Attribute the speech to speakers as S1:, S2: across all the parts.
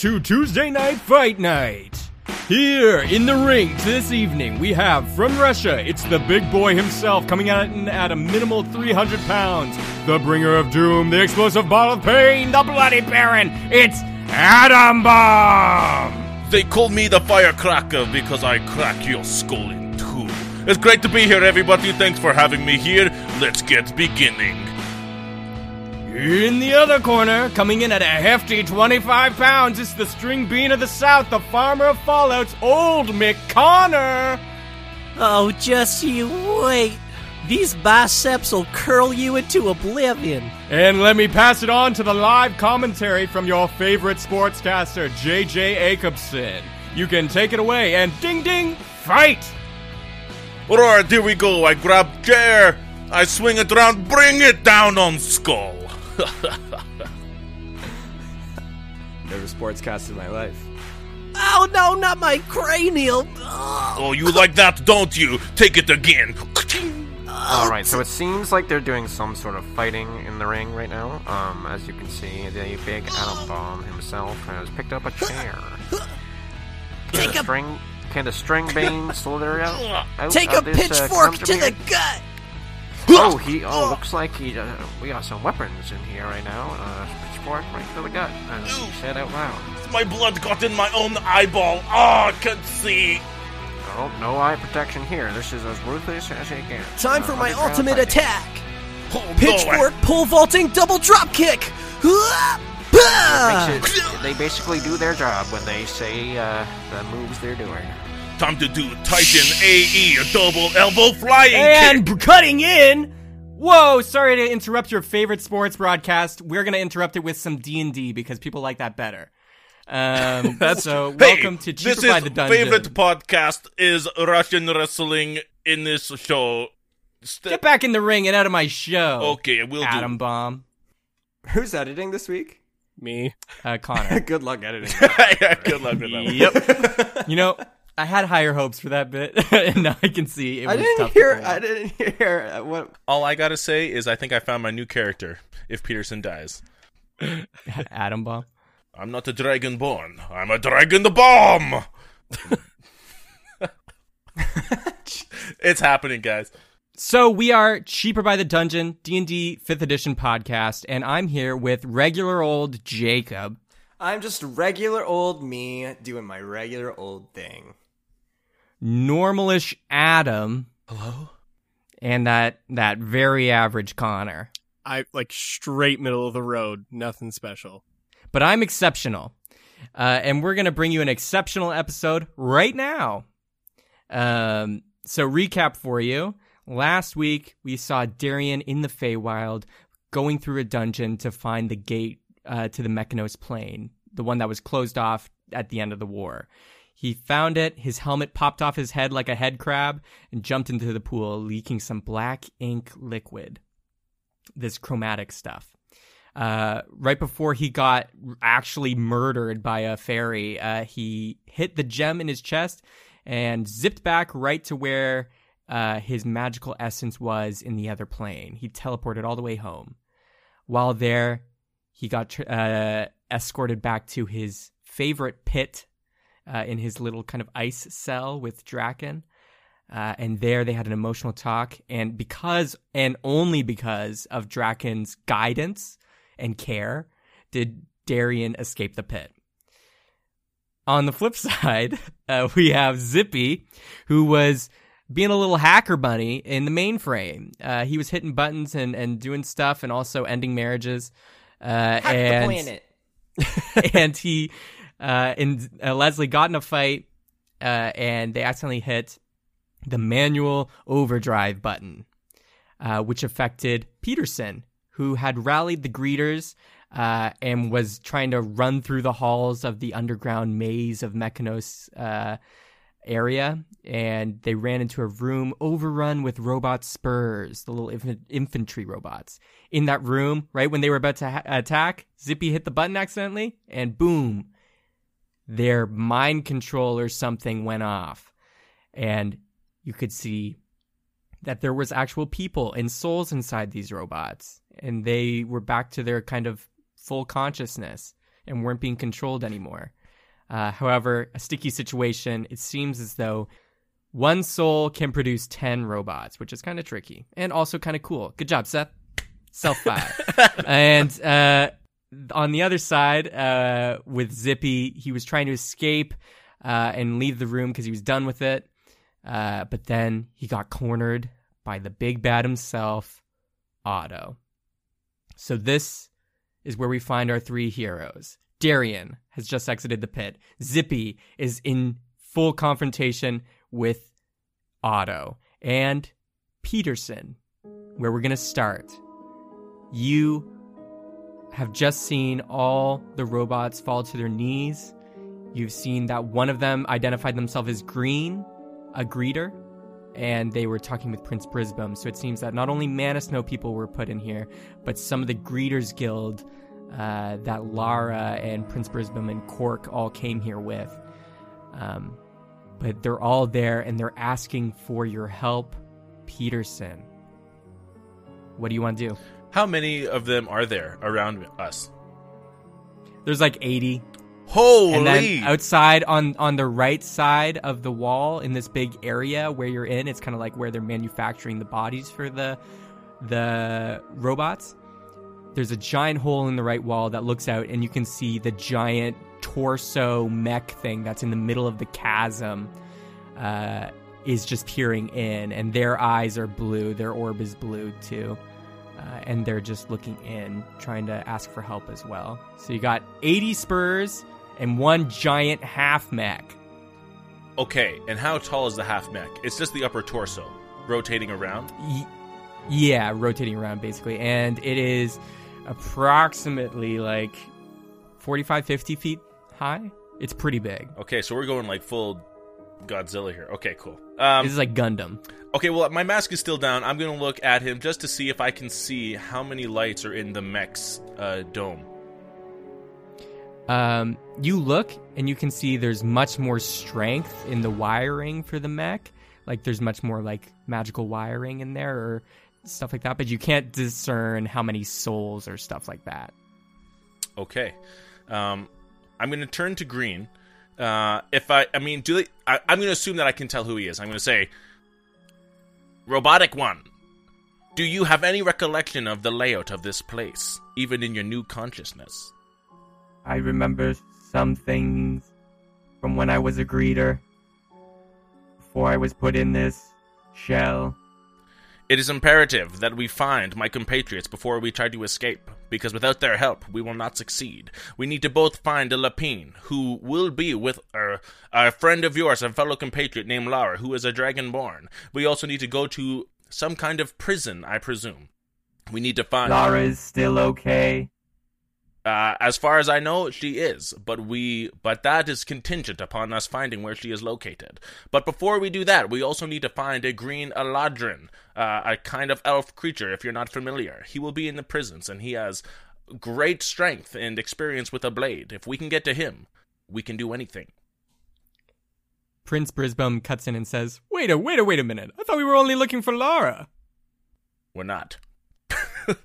S1: To Tuesday Night Fight Night. Here in the ring this evening, we have from Russia, it's the big boy himself coming out at a minimal 300 pounds. The bringer of doom, the explosive ball of pain, the bloody baron. It's Adam Bomb.
S2: They call me the firecracker because I crack your skull in two. It's great to be here, everybody. Thanks for having me here. Let's get beginning.
S1: In the other corner, coming in at a hefty 25 pounds, it's the string bean of the South, the farmer of Fallout's old Mick Connor.
S3: Oh, just you wait. These biceps will curl you into oblivion.
S1: And let me pass it on to the live commentary from your favorite sportscaster, JJ Acobson. You can take it away and ding ding, fight!
S2: Alright, here we go. I grab chair, I swing it around, bring it down on skull.
S1: Never sportscast in my life.
S3: Oh no, not my cranial. Ugh.
S2: oh, you like that, don't you? Take it again.
S4: Alright, so it seems like they're doing some sort of fighting in the ring right now. Um, as you can see, the big Atom Bomb himself has picked up a chair.
S3: Take
S4: the
S3: a
S4: string. Can the string beam slither out? out
S3: take
S4: of
S3: a
S4: this, uh,
S3: pitchfork to the gut.
S4: Oh, he. Oh, looks like he. Uh, we got some weapons in here right now. Uh, pitchfork right to the gut. As he said out loud.
S2: My blood got in my own eyeball. Oh, I can't see.
S4: Oh, no eye protection here. This is as ruthless as it gets.
S3: Time
S4: Uh,
S3: for my ultimate
S4: fighting.
S3: attack.
S2: Oh, no,
S3: Pitchfork pole vaulting double drop kick. Hua! Bah!
S4: Makes it, they basically do their job when they say uh, the moves they're doing.
S2: Time to do Titan AE, a double elbow flying
S1: And
S2: kick.
S1: cutting in. Whoa! Sorry to interrupt your favorite sports broadcast. We're gonna interrupt it with some D and D because people like that better. Um, so
S2: Hey,
S1: welcome to Cheaper
S2: this
S1: by
S2: is
S1: the Dungeon.
S2: favorite podcast is Russian wrestling in this show. St-
S1: Get back in the ring and out of my show.
S2: okay, we'll
S1: Atom
S2: do.
S1: Bomb.
S5: Who's editing this week?
S6: Me.
S1: Uh, Connor.
S5: Good luck editing.
S2: yeah, good luck with that. one.
S1: yep. you know, I had higher hopes for that bit, and now I can see it was
S5: I didn't
S1: tough
S5: hear.
S1: pull
S5: I didn't hear uh, what.
S2: All I gotta say is I think I found my new character. If Peterson dies,
S1: Adam Bomb.
S2: I'm not a dragonborn. I'm a dragon the bomb. it's happening, guys.
S1: So we are cheaper by the dungeon D and D fifth edition podcast, and I'm here with regular old Jacob,
S5: I'm just regular old me doing my regular old thing.
S1: Normalish Adam,
S2: Hello.
S1: and that that very average Connor.
S6: I like straight middle of the road. Nothing special.
S1: But I'm exceptional, uh, and we're gonna bring you an exceptional episode right now. Um, so recap for you. Last week we saw Darian in the Feywild going through a dungeon to find the gate uh, to the Mechanos plane, the one that was closed off at the end of the war. He found it, his helmet popped off his head like a head crab, and jumped into the pool, leaking some black ink liquid. This chromatic stuff. Uh, right before he got actually murdered by a fairy, uh, he hit the gem in his chest and zipped back right to where uh, his magical essence was in the other plane. He teleported all the way home. While there, he got uh, escorted back to his favorite pit uh, in his little kind of ice cell with Draken. Uh, and there they had an emotional talk. And because, and only because of Draken's guidance and care, did Darian escape the pit. On the flip side, uh, we have Zippy, who was being a little hacker bunny in the mainframe. Uh, he was hitting buttons and, and doing stuff and also ending marriages. Uh,
S5: Hack
S1: and,
S5: the planet.
S1: and he uh, and uh, Leslie got in a fight, uh, and they accidentally hit the manual overdrive button, uh, which affected Peterson, who had rallied the greeters uh, and was trying to run through the halls of the underground maze of Mechanos uh, area. And they ran into a room overrun with robot spurs, the little inf- infantry robots. In that room, right when they were about to ha- attack, Zippy hit the button accidentally, and boom, their mind control or something went off. And you could see that there was actual people and souls inside these robots and they were back to their kind of full consciousness and weren't being controlled anymore. Uh, however, a sticky situation, it seems as though one soul can produce 10 robots, which is kind of tricky and also kind of cool. Good job, Seth. Self five. and uh, on the other side, uh, with Zippy, he was trying to escape uh, and leave the room because he was done with it. Uh, but then he got cornered by the big bad himself, Otto. So this is where we find our three heroes. Darian has just exited the pit. Zippy is in full confrontation with Otto. And Peterson, where we're going to start. You have just seen all the robots fall to their knees. You've seen that one of them identified themselves as green, a greeter, and they were talking with Prince Brisbane. So it seems that not only Mana Snow people were put in here, but some of the Greeters Guild uh, that Lara and Prince Brisbane and Cork all came here with. Um, but they're all there and they're asking for your help, Peterson. What do you want to do?
S2: How many of them are there around us?
S1: There's like 80.
S2: Holy!
S1: And then outside on on the right side of the wall in this big area where you're in, it's kind of like where they're manufacturing the bodies for the the robots. There's a giant hole in the right wall that looks out and you can see the giant torso mech thing that's in the middle of the chasm uh, is just peering in and their eyes are blue, their orb is blue too. Uh, and they're just looking in, trying to ask for help as well. So you got 80 spurs and one giant half mech.
S2: okay, and how tall is the half mech? It's just the upper torso rotating around.
S1: Y- yeah, rotating around basically. And it is approximately like 45, 50 feet high. It's pretty big.
S2: Okay, so we're going like full Godzilla here. Okay, cool. Um,
S1: this is like Gundam.
S2: okay, well, my mask is still down. I'm gonna look at him just to see if I can see how many lights are in the mech's uh, dome.
S1: Um, you look and you can see there's much more strength in the wiring for the mech. Like there's much more like magical wiring in there or stuff like that, but you can't discern how many souls or stuff like that.
S2: Okay, um, I'm gonna turn to Green. Uh, if I, I mean, do they? I, I'm gonna assume that I can tell who he is. I'm gonna say, Robotic One. Do you have any recollection of the layout of this place, even in your new consciousness?
S1: I remember some things from when I was a greeter before I was put in this shell.
S2: It is imperative that we find my compatriots before we try to escape, because without their help, we will not succeed. We need to both find a Lapine, who will be with uh, a friend of yours, a fellow compatriot named Lara, who is a dragonborn. We also need to go to some kind of prison, I presume. We need to find.
S1: Lara is still okay.
S2: Uh, as far as I know, she is, but we, but that is contingent upon us finding where she is located. But before we do that, we also need to find a green Eladrin, uh, a kind of elf creature. If you're not familiar, he will be in the prisons, and he has great strength and experience with a blade. If we can get to him, we can do anything.
S1: Prince Brisbane cuts in and says, "Wait a wait a wait a minute. I thought we were only looking for Lara."
S2: We're not.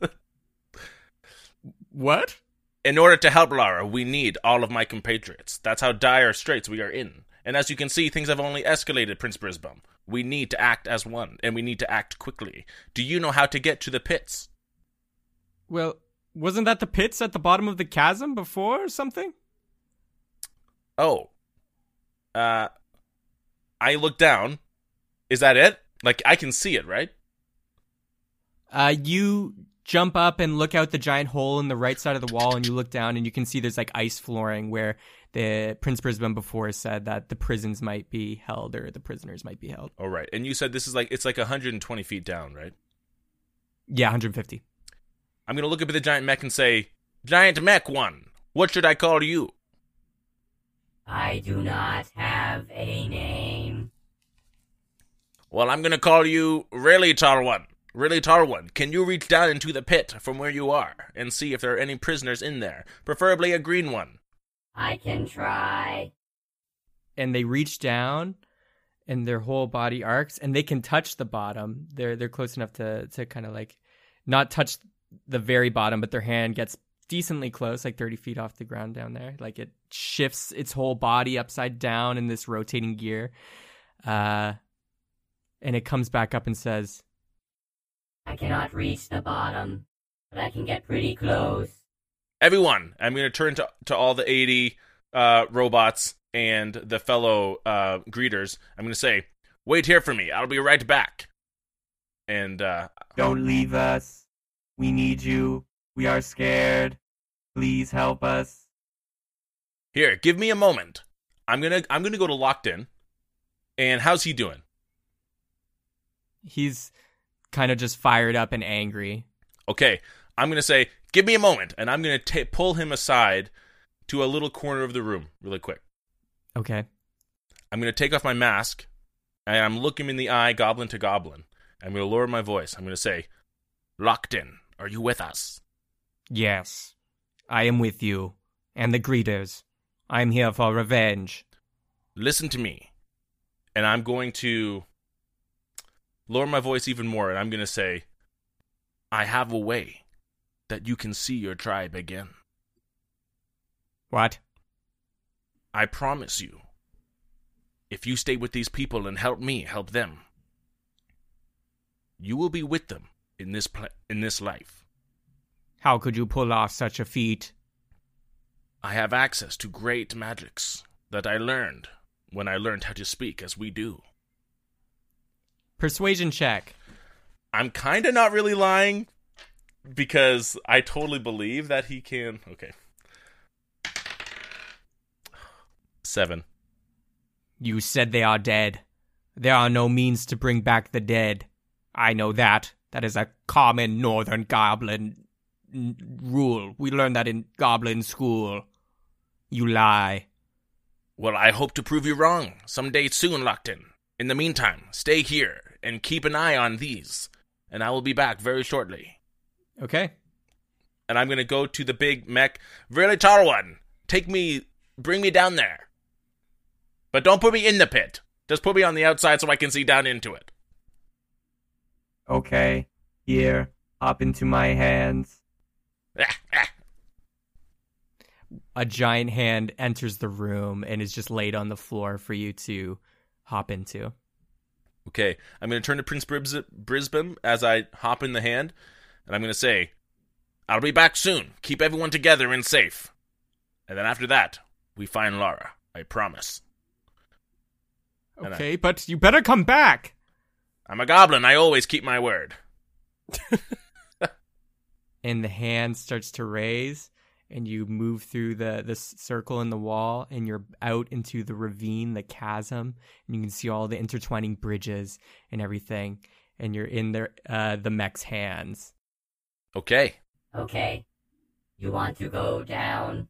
S1: What?
S2: In order to help Lara, we need all of my compatriots. That's how dire straits we are in. And as you can see, things have only escalated, Prince Brisbane. We need to act as one, and we need to act quickly. Do you know how to get to the pits?
S1: Well, wasn't that the pits at the bottom of the chasm before or something?
S2: Oh. Uh I look down. Is that it? Like I can see it, right?
S1: Uh, you jump up and look out the giant hole in the right side of the wall, and you look down and you can see there's like ice flooring where the Prince Brisbane before said that the prisons might be held or the prisoners might be held.
S2: All right. And you said this is like it's like 120 feet down, right?
S1: Yeah, 150.
S2: I'm gonna look up at the giant mech and say, Giant mech one, what should I call you?
S7: I do not have a name.
S2: Well, I'm gonna call you really tall one. Really tall one. Can you reach down into the pit from where you are and see if there are any prisoners in there? Preferably a green one.
S7: I can try.
S1: And they reach down, and their whole body arcs, and they can touch the bottom. They're they're close enough to to kind of like not touch the very bottom, but their hand gets decently close, like 30 feet off the ground down there. Like it shifts its whole body upside down in this rotating gear. Uh, and it comes back up and says,
S7: I cannot reach the bottom, but I can get pretty close.
S2: Everyone, I'm going to turn to to all the 80 uh, robots and the fellow uh, greeters. I'm going to say, "Wait here for me. I'll be right back." And uh,
S1: Don't leave us. We need you. We are scared. Please help us.
S2: here, give me a moment. I'm gonna I'm gonna go to locked in. And how's he doing?
S1: He's kind of just fired up and angry.
S2: Okay, I'm gonna say, "Give me a moment," and I'm gonna ta pull him aside to a little corner of the room, really quick.
S1: Okay.
S2: I'm going to take off my mask and I'm looking him in the eye, goblin to goblin. I'm going to lower my voice. I'm going to say, Locked in, are you with us?
S1: Yes. I am with you. And the greeters. I am here for revenge.
S2: Listen to me. And I'm going to lower my voice even more and I'm going to say, I have a way that you can see your tribe again.
S1: What?
S2: I promise you. If you stay with these people and help me help them, you will be with them in this pla- in this life.
S1: How could you pull off such a feat?
S2: I have access to great magics that I learned when I learned how to speak as we do.
S1: Persuasion check.
S2: I'm kind of not really lying because I totally believe that he can. Okay. Seven.
S1: You said they are dead. There are no means to bring back the dead. I know that. That is a common northern goblin n- rule. We learned that in goblin school. You lie.
S2: Well, I hope to prove you wrong someday soon, Lockton. In the meantime, stay here and keep an eye on these, and I will be back very shortly.
S1: Okay.
S2: And I'm gonna go to the big mech, really tall one. Take me, bring me down there. But don't put me in the pit. Just put me on the outside so I can see down into it.
S1: Okay. Here. Hop into my hands. A giant hand enters the room and is just laid on the floor for you to hop into.
S2: Okay, I'm gonna turn to Prince Bris- Brisbane as I hop in the hand, and I'm gonna say, "I'll be back soon. Keep everyone together and safe." And then after that, we find Laura. I promise. And I-
S1: Okay, but you better come back.
S2: I'm a goblin. I always keep my word.
S1: and the hand starts to raise and you move through the the circle in the wall and you're out into the ravine the chasm and you can see all the intertwining bridges and everything and you're in the uh the mech's hands
S2: Okay.
S7: Okay. You want to go down?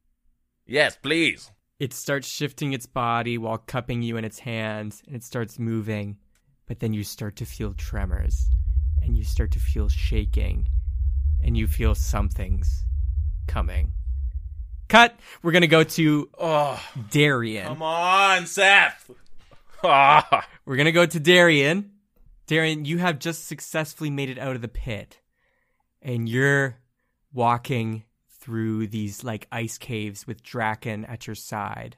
S2: Yes, please.
S1: it starts shifting its body while cupping you in its hands and it starts moving but then you start to feel tremors and you start to feel shaking and you feel something's coming cut we're gonna go to
S2: Oh,
S1: darian
S2: come on, Seth. Ah.
S1: We're gonna go to Darian. Darian, you have just successfully made it out of the pit, and you're walking through these like ice caves with Draken at your side.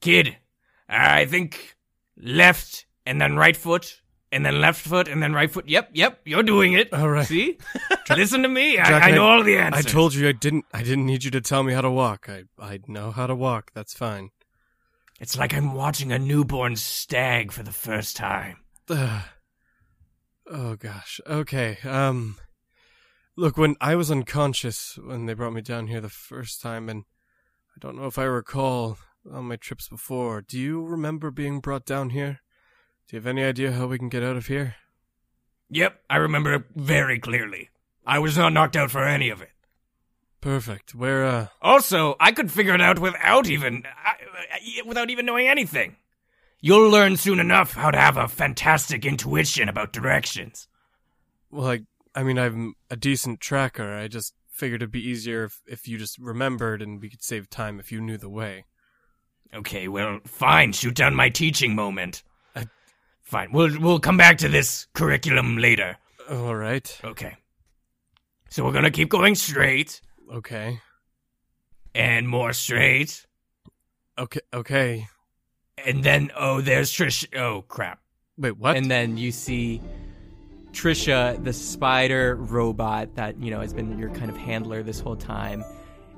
S1: Kid, I think left and then right foot and then left foot and then right foot. Yep, yep, you're doing it.
S6: All right.
S1: See? Listen to me.
S6: Jack,
S1: I, I know all the answers.
S6: I told you I didn't. I didn't need you to tell me how to walk. I I know how to walk. That's fine.
S1: It's like I'm watching a newborn stag for the first time.
S6: Oh gosh. Okay. Um. Look, when I was unconscious when they brought me down here the first time, and I don't know if I recall on my trips before. Do you remember being brought down here? Do you have any idea how we can get out of here?
S1: Yep, I remember it very clearly. I was not knocked out for any of it.
S6: Perfect. Where? Uh.
S1: Also, I could figure it out without even I- without even knowing anything. You'll learn soon enough how to have a fantastic intuition about directions.
S6: Well, I. I mean, I'm a decent tracker. I just figured it'd be easier if, if you just remembered, and we could save time if you knew the way.
S1: Okay, well, fine. Shoot down my teaching moment. Fine. We'll we'll come back to this curriculum later.
S6: All right.
S1: Okay.
S8: So we're gonna keep going straight
S6: Okay.
S8: and more straight,
S6: Okay. Okay.
S8: and then oh, there's Trish. Oh crap!
S6: Wait, what?
S8: And then you see Trisha, the spider robot that you know has been your kind of handler this whole time,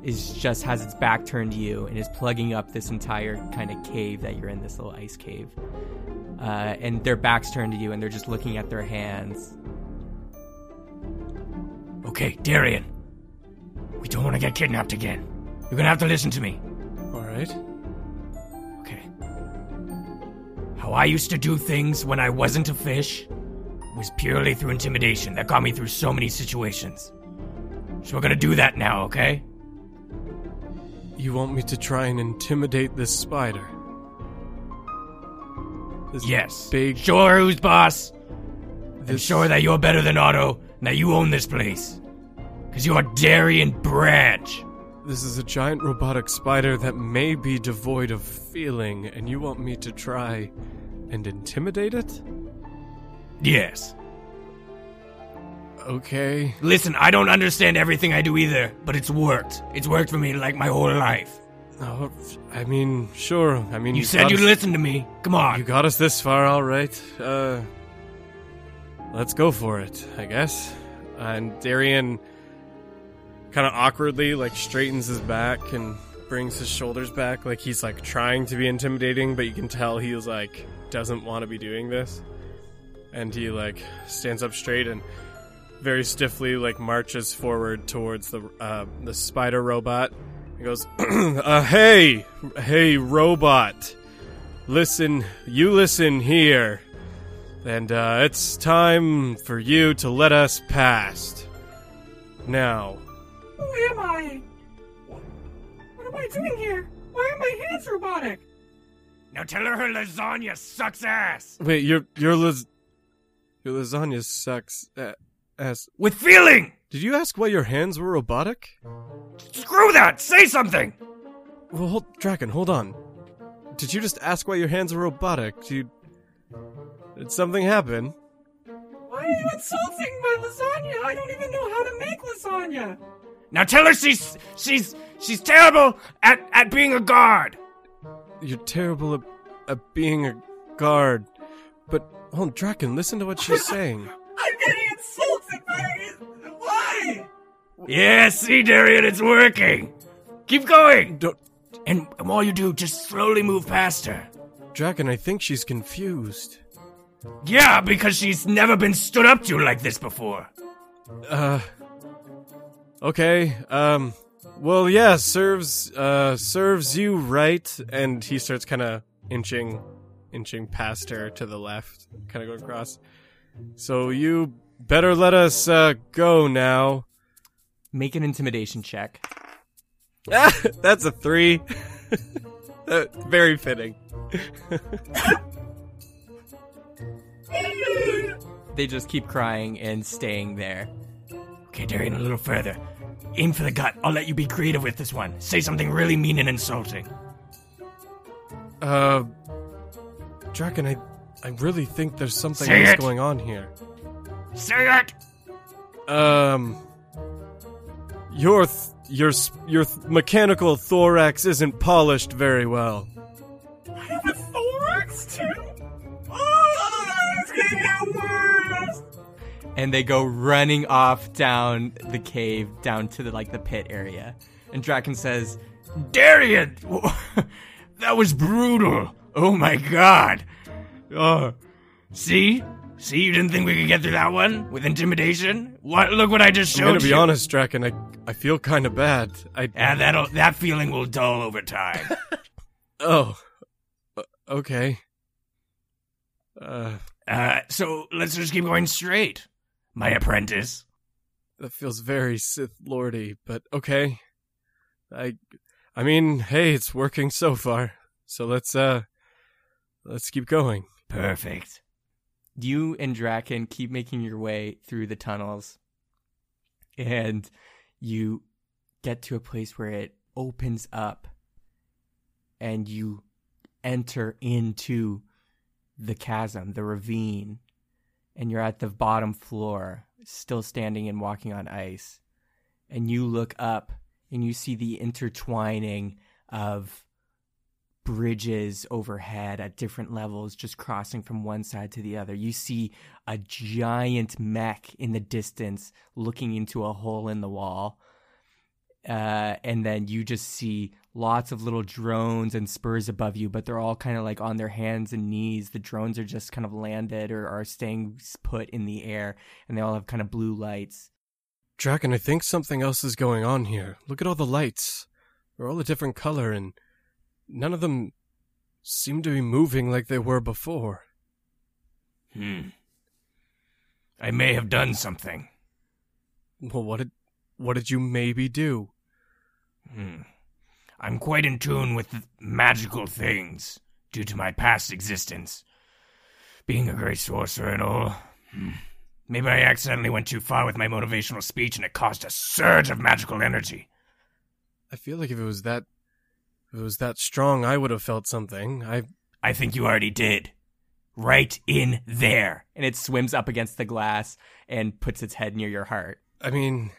S8: is just has its back turned to you and is plugging up this entire kind of cave that you're in, this little ice cave. Uh, and their backs turned to you, and they're just looking at their hands. Okay, Darian, we don't want to get kidnapped again. You're gonna have to listen to me.
S6: All right.
S8: Okay. How I used to do things when I wasn't a fish was purely through intimidation. That got me through so many situations. So we're gonna do that now, okay?
S6: You want me to try and intimidate this spider? This
S8: Yes.
S6: Big.
S8: Her who's boss,
S6: This,
S8: show her that you're better than Otto, and that you own this place. Cause you're Darian Branch.
S6: This is a giant robotic spider that may be devoid of feeling, and you want me to try and intimidate it?
S8: Yes.
S6: Okay.
S8: Listen, I don't understand everything I do either, but it's worked. It's worked for me like my whole life.
S6: Oh, I mean, sure. I mean,
S8: You said you'd
S6: us-
S8: listen to me. Come on.
S6: You got us this far, all right. Uh, let's go for it, I guess. And Darian kind of awkwardly like straightens his back and brings his shoulders back, like he's like trying to be intimidating, but you can tell he's like doesn't want to be doing this. And he like stands up straight and very stiffly like marches forward towards the uh, the spider robot. He goes, uh, "Hey, hey, robot." listen, you listen here. And uh, it's time for you to let us past. Now,
S8: Who am I? What am I doing here? Why are my hands robotic? Now tell her her lasagna sucks ass.
S6: wait, your your las- your lasagna sucks uh, ass.
S8: With feeling!
S6: Did you ask why your hands were robotic?
S8: Screw that! Say something!
S6: Well, hold, Draken, hold on. Did you just ask why your hands were robotic? Did you did something happen?
S8: Why are you insulting my lasagna? I don't even know how to make lasagna. Now tell her she's she's she's terrible at, at being a guard.
S6: You're terrible at, at being a guard. But hold, on, Draken, listen to what she's saying.
S8: I'm getting Yeah, see, Darian, it's working. Keep going.
S6: Don't,
S8: And while you do, just slowly move past her.
S6: Draken, I think she's confused.
S8: Yeah, because she's never been stood up to like this before.
S6: Uh. Okay. Um. Well, yeah. Serves. Uh. Serves you right. And he starts kind of inching, inching past her to the left, kind of going across. So you better let us uh go now.
S8: Make an intimidation check.
S6: That's a three. Very fitting.
S8: They just keep crying and staying there. Okay, Darian, a little further. Aim for the gut. I'll let you be creative with this one. Say something really mean and insulting.
S6: Uh. Draken, I. I really think there's something
S8: Say
S6: else
S8: it.
S6: going on here.
S8: Say it!
S6: Um, your th- your your th- mechanical thorax isn't polished very well.
S8: I have a thorax too? Oh, it's gonna get worse! And they go running off down the cave, down to the like the pit area. And Draken says, Darian! that was brutal! Oh my god! Oh. See? See, you didn't think we could get through that one with intimidation? What? Look what I just showed you.
S6: I'm gonna be
S8: you.
S6: honest, Draken. I I feel kind of bad. I
S8: Yeah, that'll that feeling will dull over time.
S6: oh, uh, okay. Uh,
S8: uh, so let's just keep going straight, my apprentice.
S6: that feels very Sith Lordy, but okay. I, I mean, hey, it's working so far. So let's uh, let's keep going.
S8: Perfect. You and Draken keep making your way through the tunnels, and you get to a place where it opens up, and you enter into the chasm, the ravine, and you're at the bottom floor, still standing and walking on ice.
S1: and you look up and you see the intertwining of bridges overhead at different levels just crossing from one side to the other. You see a giant mech in the distance looking into a hole in the wall. Uh, and then you just see lots of little drones and spurs above you, but they're all kind of like on their hands and knees. The drones are just kind of landed or are staying put in the air, and they all have kind of blue lights.
S6: Draken, I think something else is going on here. Look at all the lights. They're all a different color, and none of them seem to be moving like they were before.
S1: Hmm. I may have done something.
S6: Well, what did what did you maybe do?
S1: Hmm. I'm quite in tune with magical things due to my past existence. Being a great sorcerer and all. Hmm. Maybe I accidentally went too far with my motivational speech and it caused a surge of magical energy.
S6: I feel like if it was that if it was that strong, I would have felt something. I
S1: I think you already did. Right in there. And it swims up against the glass and puts its head near your heart.
S6: I mean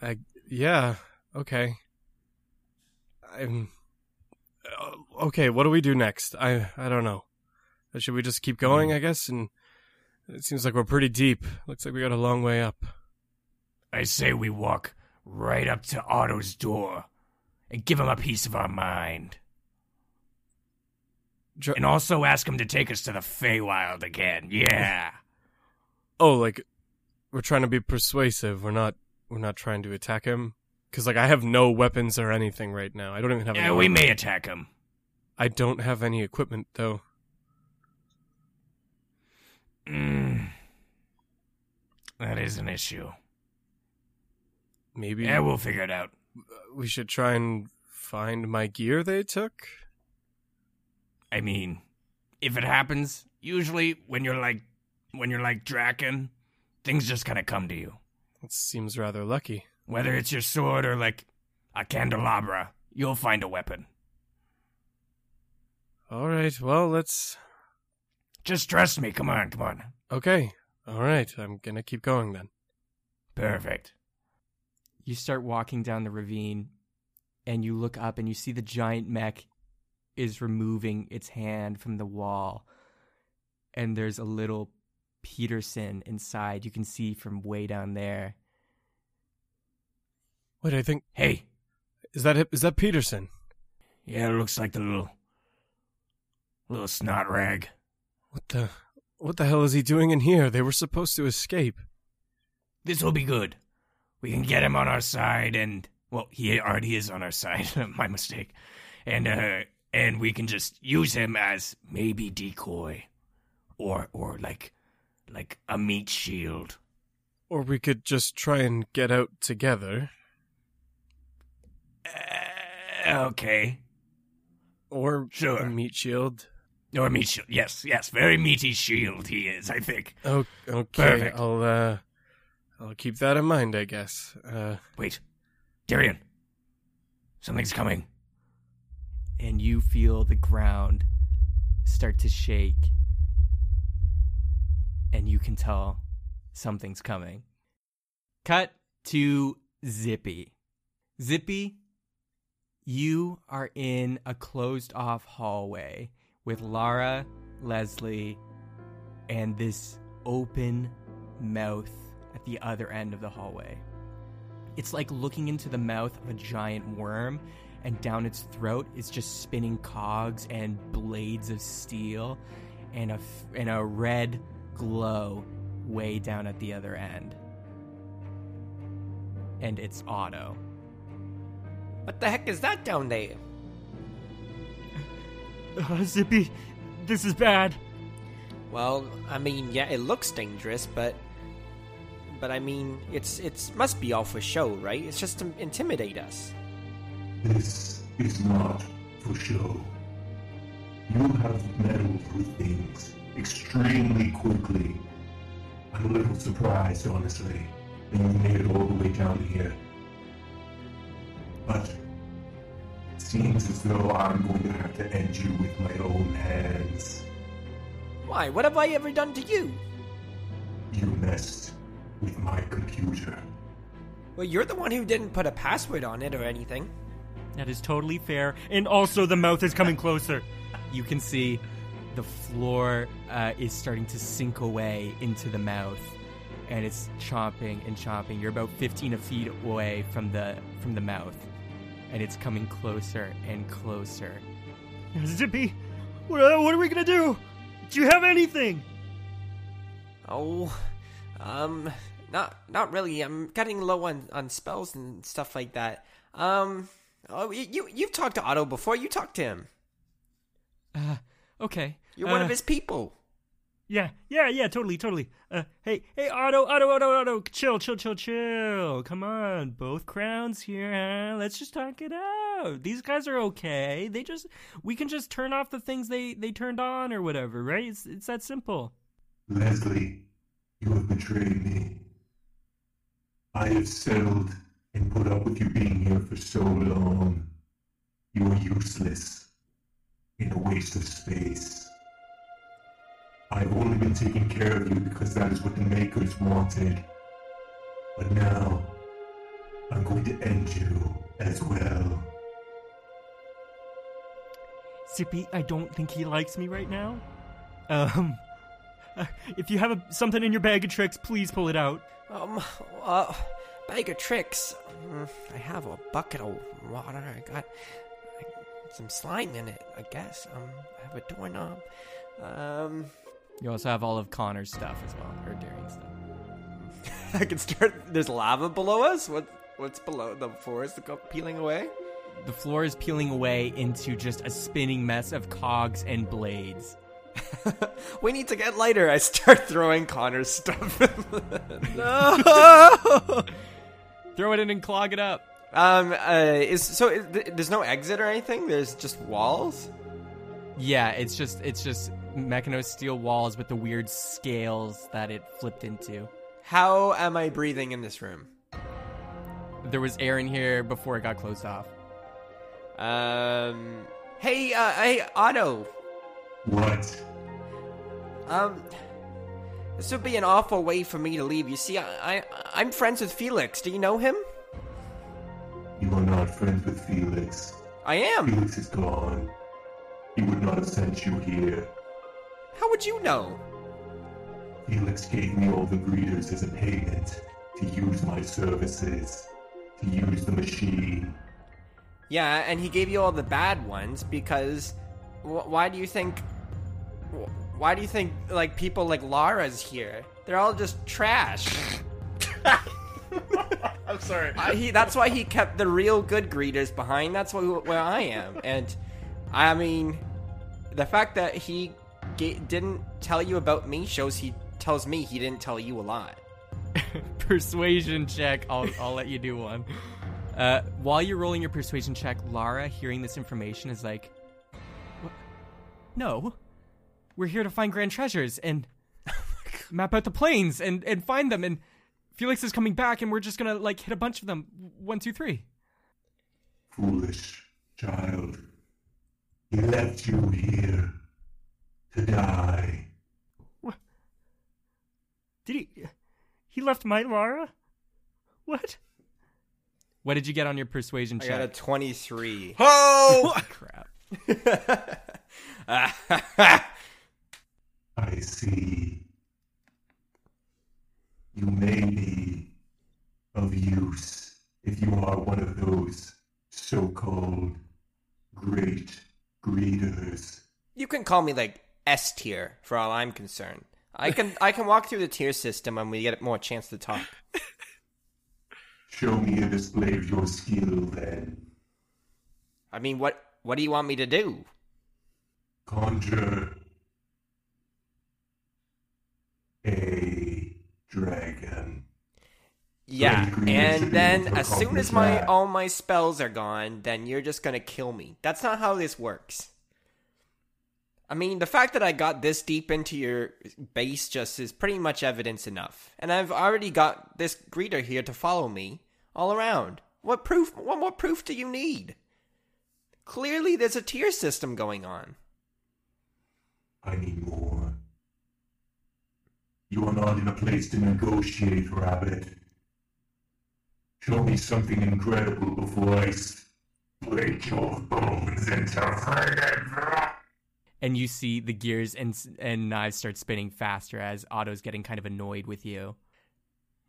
S6: I yeah, okay. I'm uh, okay, what do we do next? I I don't know. Uh, Should we just keep going, I guess? And it seems like we're pretty deep. Looks like we got a long way up.
S1: I say we walk right up to Otto's door and give him a piece of our mind.
S6: Dra-
S1: And also ask him to take us to the Feywild again. Yeah.
S6: oh, like we're trying to be persuasive. We're not we're not trying to attack him cuz like I have no weapons or anything right now. I don't even have
S1: yeah, we may attack him.
S6: I don't have any equipment though.
S1: Mm. That is an issue.
S6: Maybe
S1: Yeah, we'll figure it out.
S6: We should try and find my gear they took.
S1: I mean, if it happens, usually when you're like when you're like Draken, things just kind of come to you.
S6: That seems rather lucky.
S1: Whether it's your sword or like a candelabra, you'll find a weapon.
S6: All right. Well, let's
S1: Just trust me. Come on, come on.
S6: Okay. All right. I'm going to keep going then.
S1: Perfect. You start walking down the ravine and you look up and you see the giant mech is removing its hand from the wall. And there's a little Peterson inside. You can see from way down there.
S6: Wait, I think
S1: Hey,
S6: is that it? Is that Peterson?
S1: yeah, it looks like the little little snot rag.
S6: What the What the hell is he doing in here? They were supposed to escape.
S1: This will be good. We can get him on our side and well, he already is on our side. My mistake. And uh and we can just use him as maybe decoy or or like like a meat shield.
S6: Or we could just try and get out together.
S1: Uh, okay.
S6: Or
S1: Sure.
S6: a meat shield.
S1: Or meat shield. Yes, yes, very meaty shield he is, I think.
S6: Oh, okay.
S1: Perfect.
S6: I'll uh, I'll keep that in mind, I guess. Uh,
S1: Wait. Darian. Something's coming. And you feel the ground start to shake. And you can tell something's coming. Cut to Zippy. Zippy, you are in a closed off hallway with Lara, Leslie, and this open mouth at the other end of the hallway. It's like looking into the mouth of a giant worm, and down its throat is just spinning cogs and blades of steel, and a f- and a red glow way down at the other end. And it's Otto.
S5: What the heck is that down there?
S1: Uh, Zippy, this is bad.
S5: Well, I mean, yeah, it looks dangerous, but but I mean, it's it's must be all for show, right? It's just to intimidate us.
S9: This is not for show. You have meddled with things extremely quickly. I'm a little surprised, honestly, that you made it all the way down here. But it seems as though I'm going to have to end you with my own hands.
S5: Why? What have I ever done to you?
S9: You messed with my computer.
S5: Well, you're the one who didn't put a password on it or anything.
S10: That is totally fair. And also, the mouth is coming closer.
S1: You can see the floor uh, is starting to sink away into the mouth, and it's chomping and chomping. You're about 15 feet away from the from the mouth, and it's coming closer and closer.
S10: Zippy, what, what are we gonna do? Do you have anything?
S5: Oh, um, not not really. I'm getting low on, on spells and stuff like that. Um, oh, you you you've talked to Otto before. You talked to him.
S1: Uh, okay.
S5: You're one
S1: Uh,
S5: of his people.
S10: Yeah, yeah, yeah, totally, totally. Uh, hey, hey, Otto, Otto, Otto, Otto, chill, chill, chill, chill. Come on, both crowns here. Huh? Let's just talk it out. These guys are okay. They just, we can just turn off the things they they turned on or whatever, right? It's it's that simple.
S9: Leslie, you have betrayed me. I have settled and put up with you being here for so long. You are useless in a waste of space. I've only been taking care of you because that is what the Makers wanted. But now, I'm going to end you as well.
S10: Zippy, I don't think he likes me right now. Um, uh, if you have a, something in your bag of tricks, please pull it out.
S5: Um, uh, bag of tricks. Mm, I have a bucket of water. I got I, some slime in it. I guess. Um, I have a doorknob. Um,
S1: You also have all of Connor's stuff as well, or Darian's stuff.
S5: I can start. There's lava below us. What what's below the floor is peeling away?
S1: The floor is peeling away into just a spinning mess of cogs and blades.
S5: We need to get lighter. I start throwing Connor's stuff.
S1: no! Throw it in and clog it up.
S5: um, uh, is so is, th- there's no exit or anything. There's just walls.
S1: Yeah, it's just it's just Mechanos steel walls with the weird scales that it flipped into.
S5: How am I breathing in this room?
S1: There was air in here before it got closed off.
S5: Um, hey, uh, hey, Otto.
S9: What?
S5: Um, this would be an awful way for me to leave. You see, I, I I'm friends with Felix. Do you know him?
S9: You are not friends with Felix.
S5: I am.
S9: Felix is gone. He would not have sent you here.
S5: How would you know?
S9: Felix gave me all the greeters as a payment to use my services, to use the machine.
S5: Yeah, and he gave you all the bad ones because wh- why do you think why do you think like people like Lara's here? They're all just trash.
S2: I'm sorry.
S5: Uh, he, that's why he kept the real good greeters behind. That's wh- where I am, and I mean, the fact that he ga- didn't tell you about me shows he tells me he didn't tell you a lot.
S1: persuasion check. I'll I'll let you do one. Uh, while you're rolling your persuasion check, Lara, hearing this information, is like, "What? "No, we're here to find grand treasures and oh map out the plains and and find them. And Felix is coming back, and we're just gonna like hit a bunch of them. One, two, three.
S9: Foolish child. He left you here to die.
S10: Did he? He left my Lara? What?
S1: What did you get on your persuasion
S5: I
S1: check?
S5: got a twenty-three.
S2: Oh!
S1: Crap.
S9: I see. You may be of use if you are one of those so-called great greeters.
S5: You can call me like S tier for all I'm concerned. I can I can walk through the tier system and we get more chance to talk.
S9: Show me a display of your skill then.
S5: I mean, what what do you want me to do?
S9: Conjure dragon.
S5: Yeah, and then as soon as my all my spells are gone, then you're just gonna kill me. That's not how this works. I mean, the fact that I got this deep into your base just is pretty much evidence enough. And I've already got this greeter here to follow me all around. What proof? What more proof do you need? Clearly, there's a tier system going on.
S9: I need more. You are not in a place to negotiate, Rabbit. Show me something incredible before I split your bones into fragments.
S1: And you see the gears and and knives start spinning faster as Otto's getting kind of annoyed with you.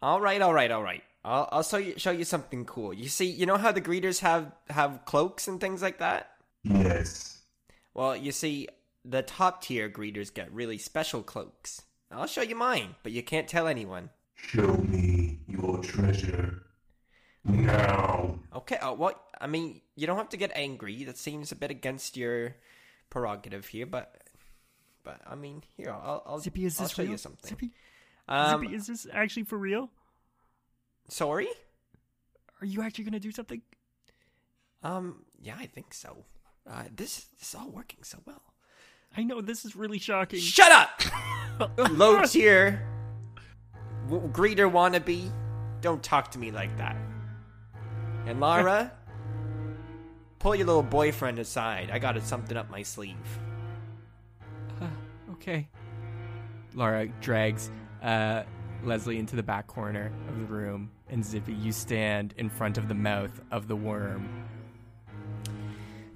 S5: All right, all right, all right. I'll I'll show you show you something cool. You see, you know how the greeters have have cloaks and things like that.
S9: Yes.
S5: Well, you see, the top tier greeters get really special cloaks. I'll show you mine, but you can't tell anyone.
S9: Show me your treasure. Now.
S5: Okay. Oh, well, I mean, you don't have to get angry. That seems a bit against your prerogative here, but but I mean, here I'll I'll,
S10: Zippy, is
S5: I'll
S10: this
S5: show
S10: real?
S5: you something.
S10: Zippy,
S5: Um,
S10: Zippy, is this actually for real?
S5: sorry.
S10: Are you actually gonna do something?
S5: Um, yeah, I think so. Uh, this, this is all working so well.
S10: I know this is really shocking.
S5: Shut up! Low tier, w- greeter wannabe. Don't talk to me like that. And Lara, pull your little boyfriend aside. I got something up my sleeve.
S1: Okay. Lara drags uh, Leslie into the back corner of the room, and Zippy, you stand in front of the mouth of the worm.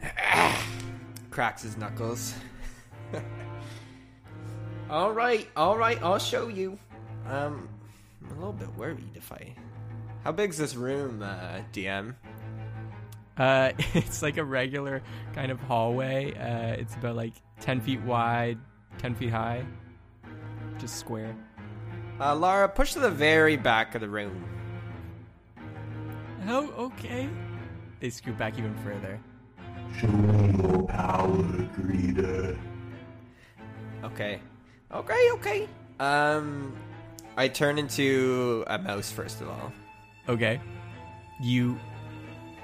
S5: Cracks his knuckles. all right, all right. I'll show you. Um, I'm a little bit worried if I. How big's this room, uh, DM?
S1: Uh, it's like a regular kind of hallway. Uh, it's about like 10 feet wide, 10 feet high, just square.
S5: Uh, Lara, push to the very back of the room.
S1: Oh, okay. They scoot back even further.
S9: Show me your power, greeter.
S5: Okay. Okay, okay. Um, I turn into a mouse first of all.
S1: Okay. You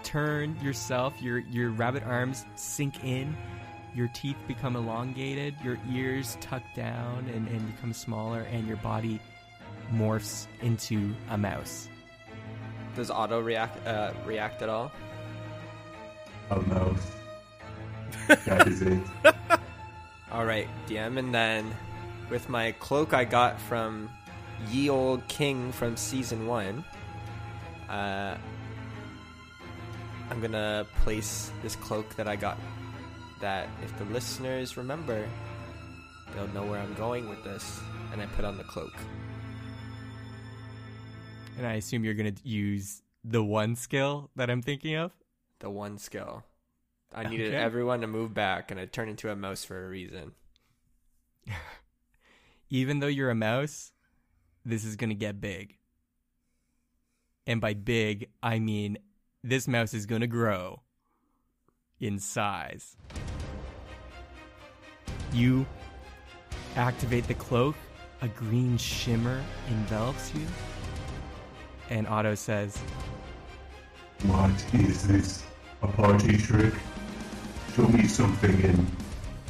S1: turn yourself, your your rabbit arms sink in, your teeth become elongated, your ears tuck down and, and become smaller, and your body morphs into a mouse.
S5: Does Otto react uh, react at all?
S9: A mouse. That is it.
S5: All right, DM, and then with my cloak I got from Ye Old King from season one, uh, I'm gonna place this cloak that I got. That if the listeners remember, they'll know where I'm going with this. And I put on the cloak.
S1: And I assume you're gonna use the one skill that I'm thinking of.
S5: The one skill. I needed
S1: Okay.
S5: everyone to move back, and I turned into a mouse for a reason.
S1: Even though you're a mouse, this is gonna get big. And by big, I mean this mouse is gonna grow in size. You activate the cloak, a green shimmer envelops you, and Otto says,
S9: What is this? A party trick? Show me something and.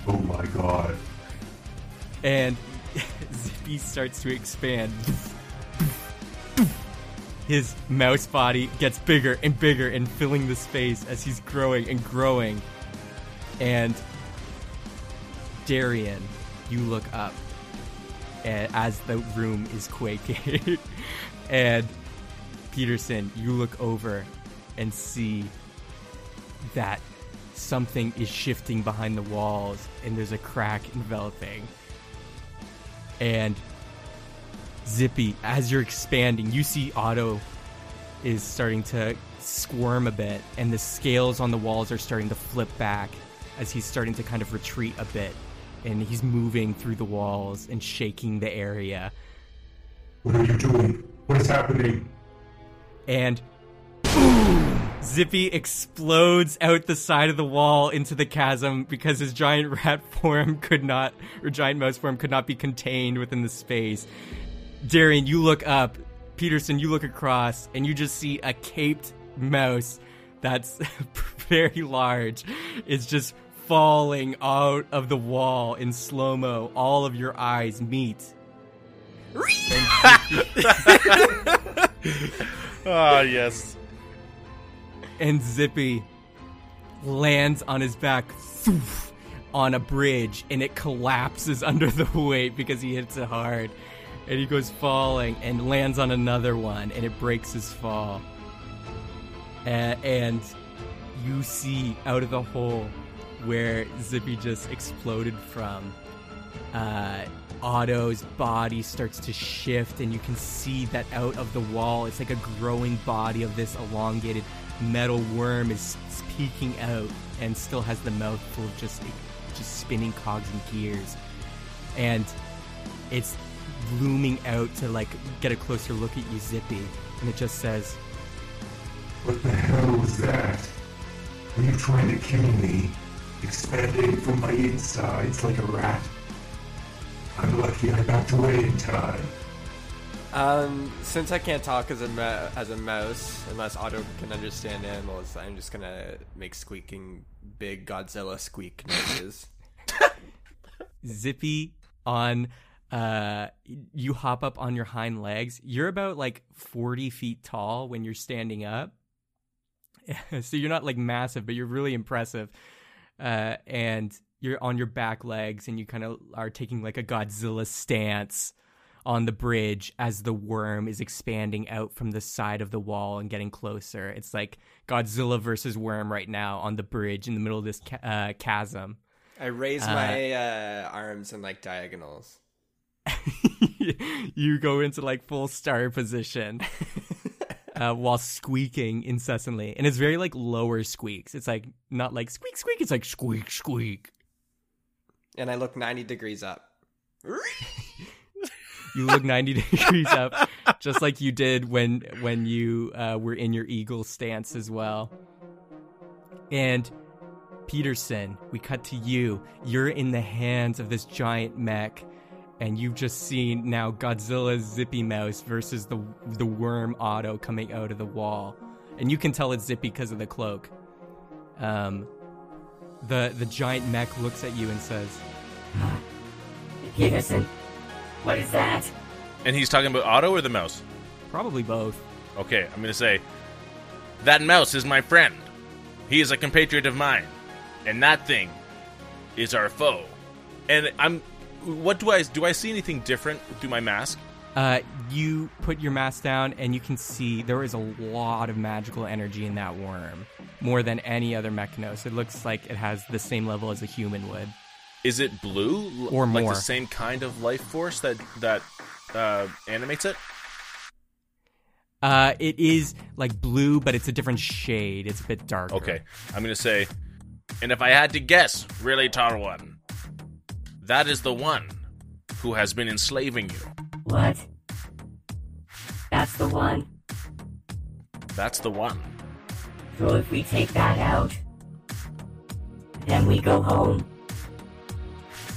S9: Oh my god.
S1: and Zippy starts to expand. His mouse body gets bigger and bigger and filling the space as he's growing and growing. And Darian, you look up as the room is quaking. and Peterson, you look over and see that something is shifting behind the walls and there's a crack enveloping. And Zippy, as you're expanding, you see Otto is starting to squirm a bit, and the scales on the walls are starting to flip back as he's starting to kind of retreat a bit. And he's moving through the walls and shaking the area.
S9: What are you doing? What is happening?
S1: and boom, Zippy explodes out the side of the wall into the chasm because his giant rat form could not, or giant mouse form could not be contained within the space. Darian, you look up. Peterson, you look across, and you just see a caped mouse that's very large. It's just falling out of the wall in slow mo. All of your eyes meet.
S2: Ah, yes.
S1: And Zippy lands on his back on a bridge and it collapses under the weight because he hits it hard. And he goes falling and lands on another one and it breaks his fall. uh, and you see out of the hole where Zippy just exploded from. Uh, Otto's body starts to shift, and you can see that out of the wall, it's like a growing body of this elongated metal worm is peeking out, and still has the mouth full of just just spinning cogs and gears, and it's looming out to like get a closer look at you, Zippy, and it just says,
S9: What the hell was that? Are you trying to kill me? Expanding from my insides like a rat? I'm lucky I backed away in time.
S5: Um, since I can't talk as a as a mouse, unless Otto can understand animals, I'm just gonna make squeaking big Godzilla squeak noises.
S1: Zippy on uh you hop up on your hind legs. You're about like 40 feet tall when you're standing up. so you're not like massive, but you're really impressive. Uh and you're on your back legs and you kind of are taking like a Godzilla stance on the bridge as the worm is expanding out from the side of the wall and getting closer. It's like Godzilla versus worm right now on the bridge in the middle of this ca- uh, chasm.
S5: I raise
S1: Uh,
S5: my uh, arms in like diagonals.
S1: you go into like full star position uh, while squeaking incessantly, and it's very like lower squeaks. It's like not like squeak squeak. It's like squeak squeak.
S5: And I look 90 degrees up.
S1: You look ninety degrees up, just like you did when when you uh, were in your eagle stance as well. And Peterson, we cut to you. You're in the hands of this giant mech, and you've just seen now Godzilla's Zippy Mouse versus the the worm Otto coming out of the wall, and you can tell it's Zippy because of the cloak. Um, the the giant mech looks at you and says,
S7: Peterson, what is that?
S2: And he's talking about Otto or the mouse?
S1: "Probably both."
S2: Okay, I'm gonna say that mouse is my friend. He is a compatriot of mine, and that thing is our foe. And I'm. What do I do? I see anything different through my mask?
S1: Uh, you put your mask down, and you can see there is a lot of magical energy in that worm, more than any other Mechanos. It looks like it has the same level as a human would.
S2: Is it blue L-
S1: Or
S2: like
S1: more.
S2: the same kind of life force that that uh, animates it?
S1: Uh, it is like blue, but it's a different shade. It's a bit darker.
S2: Okay, I'm gonna say, and if I had to guess, really tall one, that is the one who has been enslaving you.
S7: What? That's the one.
S2: That's the one.
S7: So if we take that out, then we go home.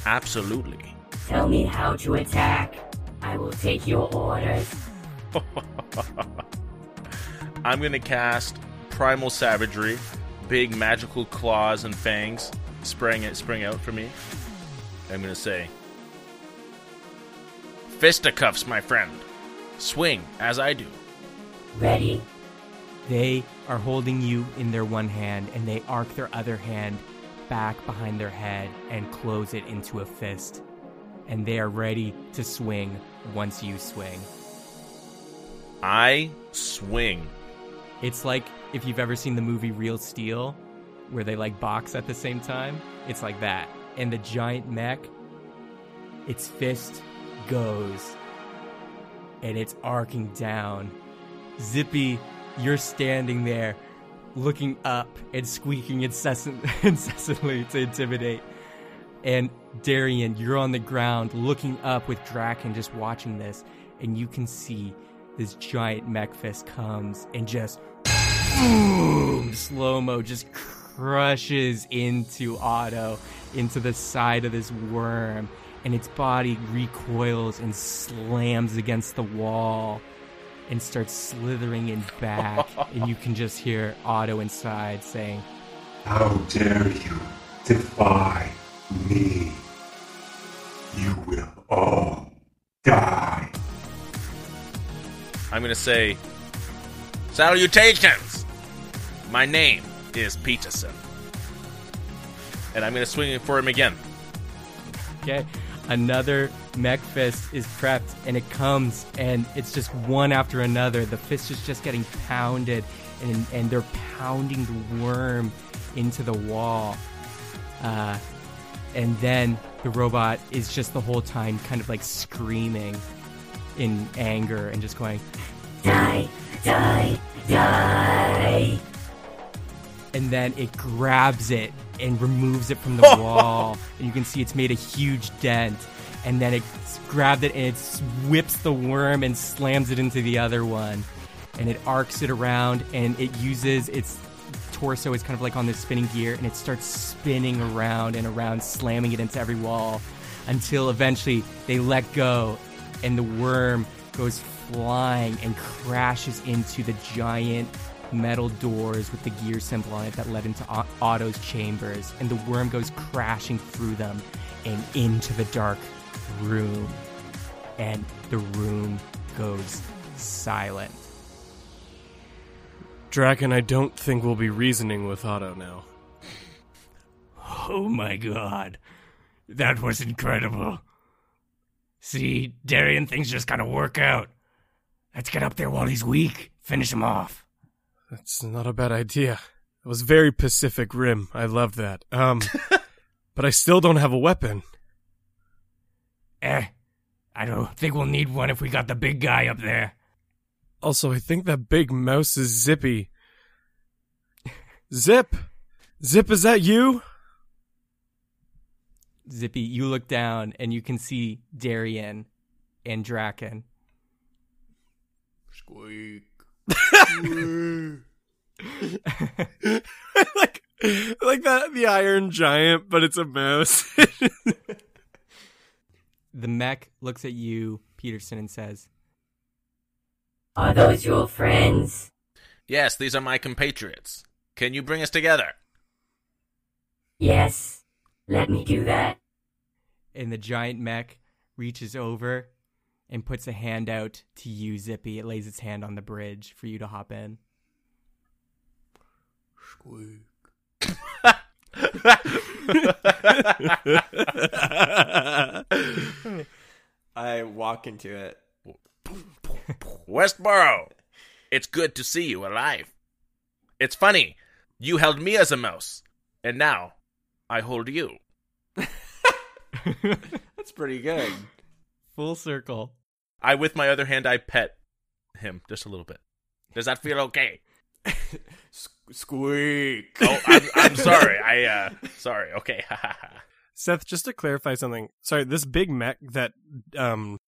S2: Absolutely.
S7: Tell me how to attack. I will take your orders.
S2: I'm gonna cast Primal Savagery, big magical claws and fangs spraying it spring out for me. I'm gonna say Fisticuffs, my friend. Swing as I do.
S7: Ready?
S1: They are holding you in their one hand, and they arc their other hand back behind their head and close it into a fist. And they are ready to swing once you swing.
S2: I swing.
S1: It's like if you've ever seen the movie Real Steel, where they like box at the same time. It's like that. And the giant mech, its fist goes and it's arcing down. Zippy, you're standing there looking up and squeaking incessant, incessantly to intimidate. And Darian, you're on the ground looking up with Draken just watching this, and you can see this giant mech fist comes and just boom, slow mo just crushes into Otto, into the side of this worm, and its body recoils and slams against the wall and starts slithering in back. and you can just hear Otto inside saying,
S9: How dare you defy me? You will all die.
S2: I'm gonna say Salutations! My name is Peterson. And I'm gonna swing it for him again.
S1: Okay. Another mech fist is prepped and it comes and it's just one after another. The fist is just getting pounded and and they're pounding the worm into the wall. Uh, and then the robot is just the whole time kind of like screaming in anger and just going
S7: Die, die, die.
S1: and then it grabs it and removes it from the wall and you can see it's made a huge dent. And then it grabs it and it whips the worm and slams it into the other one. And it arcs it around and it uses its torso is kind of like on this spinning gear and it starts spinning around and around slamming it into every wall until eventually they let go and the worm goes flying and crashes into the giant metal doors with the gear symbol on it that led into Otto's chambers and the worm goes crashing through them and into the dark room and the room goes silent
S6: Draken, I don't think we'll be reasoning with Otto now.
S10: Oh my god. That was incredible. See, Darian, things just gotta work out. Let's get up there while he's weak. Finish him off.
S6: That's not a bad idea. It was very Pacific Rim. I love that. Um, but I still don't have a weapon.
S10: Eh. I don't think we'll need one if we got the big guy up there.
S6: Also, I think that big mouse is Zippy. Zip! Zip, is that you?
S1: Zippy you look down and you can see Darian and Draken
S6: like, like that, the Iron Giant, but it's a mouse.
S1: the mech looks at you Peterson and says
S7: Are those your friends?
S2: Yes, these are my compatriots. Can you bring us together?
S7: Yes. Let me do that.
S1: and the giant mech reaches over and puts a hand out to you, Zippy. It lays its hand on the bridge for you to hop in. Squeak.
S5: I walk into it.
S2: Westboro, it's good to see you alive. It's funny, you held me as a mouse, and now I hold you.
S5: That's pretty good.
S1: Full circle.
S2: I, with my other hand, I pet him just a little bit. Does that feel okay?
S5: Squeak.
S2: Oh, I'm, I'm sorry. I, uh, sorry. Okay.
S6: Seth, just to clarify something. Sorry, this big mech that um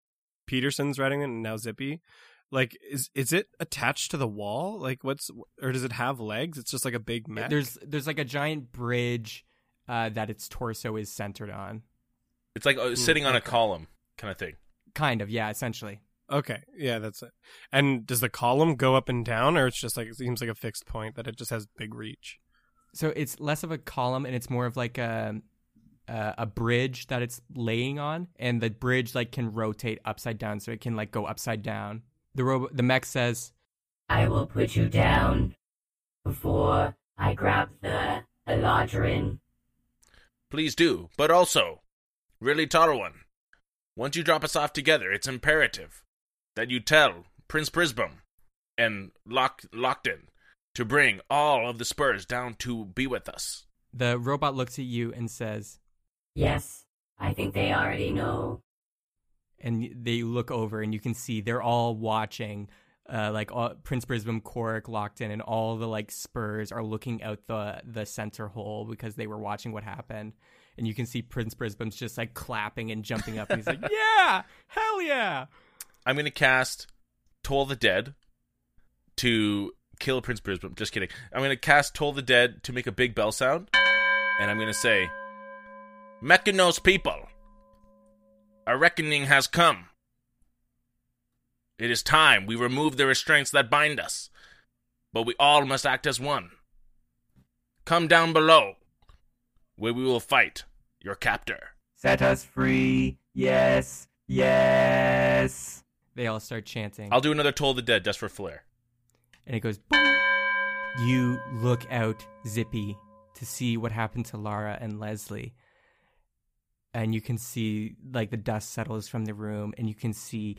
S6: Peterson's riding in and now Zippy, like is is it attached to the wall? Like what's or does it have legs? It's just like a big mech.
S1: There's there's like a giant bridge uh, that its torso is centered on.
S2: it's like uh, sitting on a column kind of thing.
S1: Kind of, yeah, essentially.
S6: Okay, yeah, that's it. And does the column go up and down, or it's just like it seems like a fixed point that it just has big reach?
S1: So it's less of a column and it's more of like a a, a bridge that it's laying on, and the bridge like can rotate upside down, so it can like go upside down. The robot, the mech says,
S7: I will put you down before I grab the Eladrin.
S2: Please do. But also, really tall one. Once you drop us off together, it's imperative that you tell Prince Prisbum and Lock Lockton to bring all of the Spurs down to be with us.
S1: the robot looks at you and says,
S7: Yes, I think they already know.
S1: and they look over and you can see they're all watching uh, like all, prince brisbane Korik locked in and all the like spurs are looking out the the center hole because they were watching what happened and you can see prince brisbane's just like clapping and jumping up and he's like yeah hell yeah
S2: I'm going to cast Toll the Dead to kill Prince Brisbane. Just kidding. I'm going to cast Toll the Dead to make a big bell sound. And I'm going to say, Mechanos people, a reckoning has come. It is time we remove the restraints that bind us, but we all must act as one. Come down below, where we will fight your captor.
S1: set us free yes yes they all start chanting
S2: I'll do another Toll of the Dead just for flair.
S1: and it goes boom. You look out, Zippy, to see what happened to Lara and Leslie. And you can see like the dust settles from the room and you can see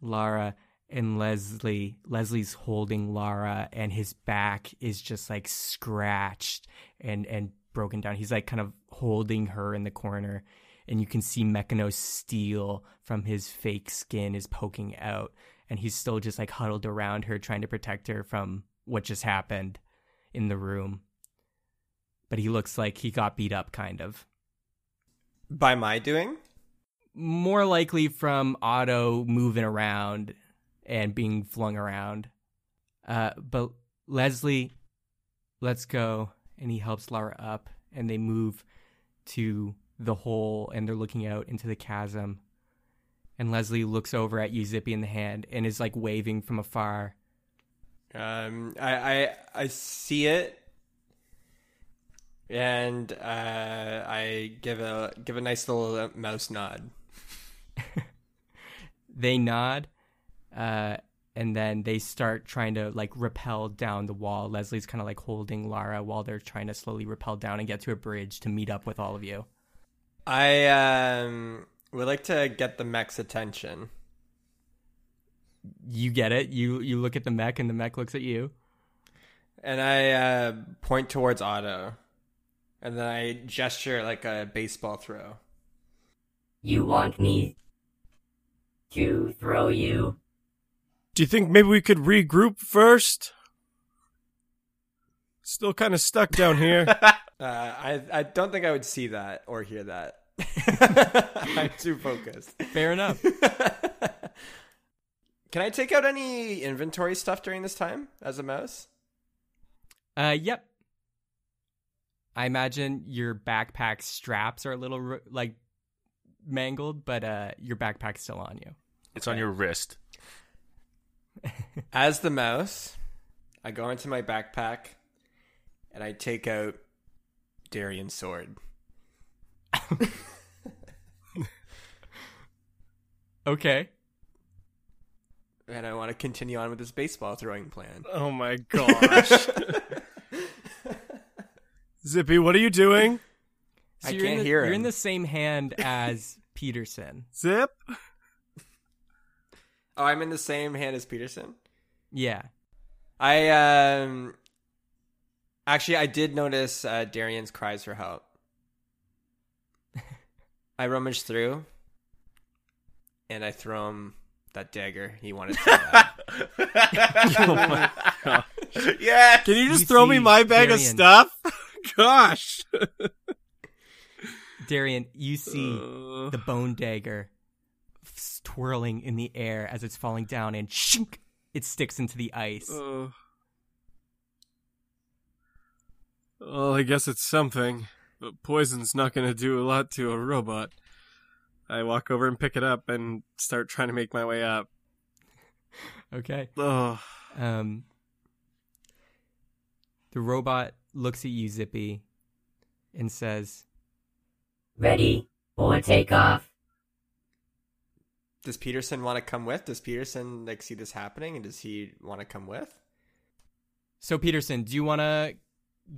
S1: Lara and Leslie Leslie's holding Lara and his back is just like scratched and and broken down. He's like kind of holding her in the corner and you can see Mechanos steel from his fake skin is poking out and he's still just like huddled around her trying to protect her from what just happened in the room. But he looks like he got beat up kind of.
S5: By my doing?
S1: More likely from Otto moving around and being flung around. Uh, but Leslie, let's go. And he helps Lara up, and they move to the hole, and they're looking out into the chasm. And Leslie looks over at you, Zippy, in the hand, and is like waving from afar.
S5: Um, I, I I see it, and uh, I give a give a nice little mouse nod.
S1: They nod, uh, and then they start trying to like rappel down the wall. Leslie's kind of like holding Lara while they're trying to slowly rappel down and get to a bridge to meet up with all of you.
S5: I um would like to get the mech's attention.
S1: You get it. You you look at the mech, and the mech looks at you.
S5: And I uh, point towards Otto. And then I gesture like a baseball throw.
S7: You want me to throw you?
S6: Do you think maybe we could regroup first? Still kind of stuck down here.
S5: Uh, I I don't think I would see that or hear that. I'm too focused.
S1: Fair enough.
S5: Can I take out any inventory stuff during this time as a mouse?
S1: Uh, yep. I imagine your backpack straps are a little like mangled, but uh, your backpack's still on you.
S2: It's on your wrist.
S5: As the mouse, I go into my backpack and I take out Darian's sword.
S1: Okay.
S5: And I want to continue on with this baseball throwing plan.
S6: oh my gosh. Zippy, what are you doing?
S5: I
S1: you're in
S5: can't
S1: the,
S5: hear
S1: You're in the same hand as Peterson.
S6: Zip?
S5: Oh, I'm in the same hand as Peterson.
S1: Yeah.
S5: I um actually I did notice uh, Darian's cries for help. I rummage through and I throw him that dagger he wanted so bad.
S6: Oh my god.
S2: yeah.
S6: Can you just
S1: You
S6: throw me my bag of stuff? Gosh.
S1: Darian, you see
S6: Uh,
S1: the bone dagger f- twirling in the air as it's falling down and shink, it sticks into the ice.
S6: uh, well, I guess it's something, but poison's not going to do a lot to a robot. I walk over and pick it up and start trying to make my way up.
S1: Okay.
S6: Ugh.
S1: Um, the robot looks at you, Zippy, and says,
S7: Ready for takeoff?
S5: Does Peterson want to come with? Does Peterson like see this happening and does he want to come with?
S1: "So Peterson, do you want to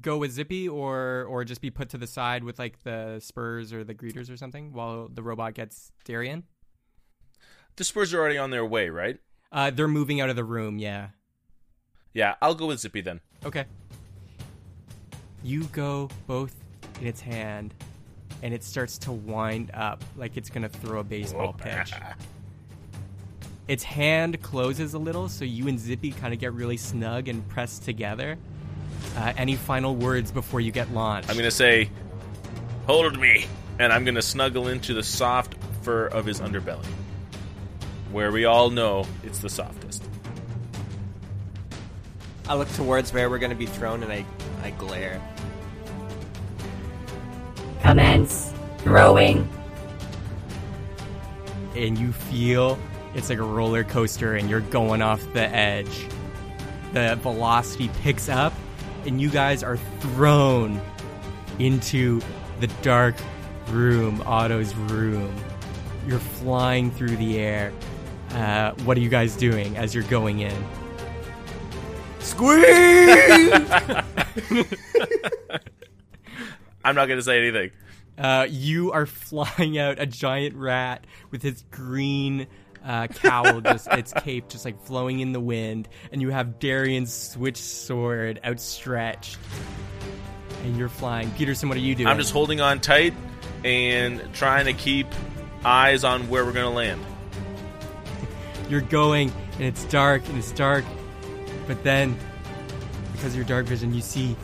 S1: go with Zippy or or just be put to the side with like the Spurs or the greeters or something while the robot gets Darian?"
S2: The Spurs are already on their way, right?
S1: Uh, they're moving out of the room. Yeah.
S2: Yeah, I'll go with Zippy then.
S1: Okay. You go both in its hand, and it starts to wind up like it's gonna throw a baseball pitch. Its hand closes a little, so you and Zippy kind of get really snug and pressed together. Uh, any final words before you get launched?
S2: I'm gonna say, "Hold me," and I'm gonna snuggle into the soft fur of his underbelly, where we all know it's the softest.
S5: I look towards where we're going to be thrown and I I glare.
S7: Commence throwing.
S1: and you feel it's like a roller coaster and you're going off the edge. The velocity picks up and you guys are thrown into the dark room, Otto's room. You're flying through the air. Uh, what are you guys doing as you're going in? Squeeze!
S2: I'm not gonna say anything.
S1: Uh, you are flying out a giant rat with his green uh, cowl, just its cape, just like flowing in the wind, and you have Darian's switch sword outstretched, and you're flying. Peterson, what are you doing?
S2: I'm just holding on tight and trying to keep eyes on where we're gonna land.
S1: you're going and it's dark and it's dark but then because of your dark vision you see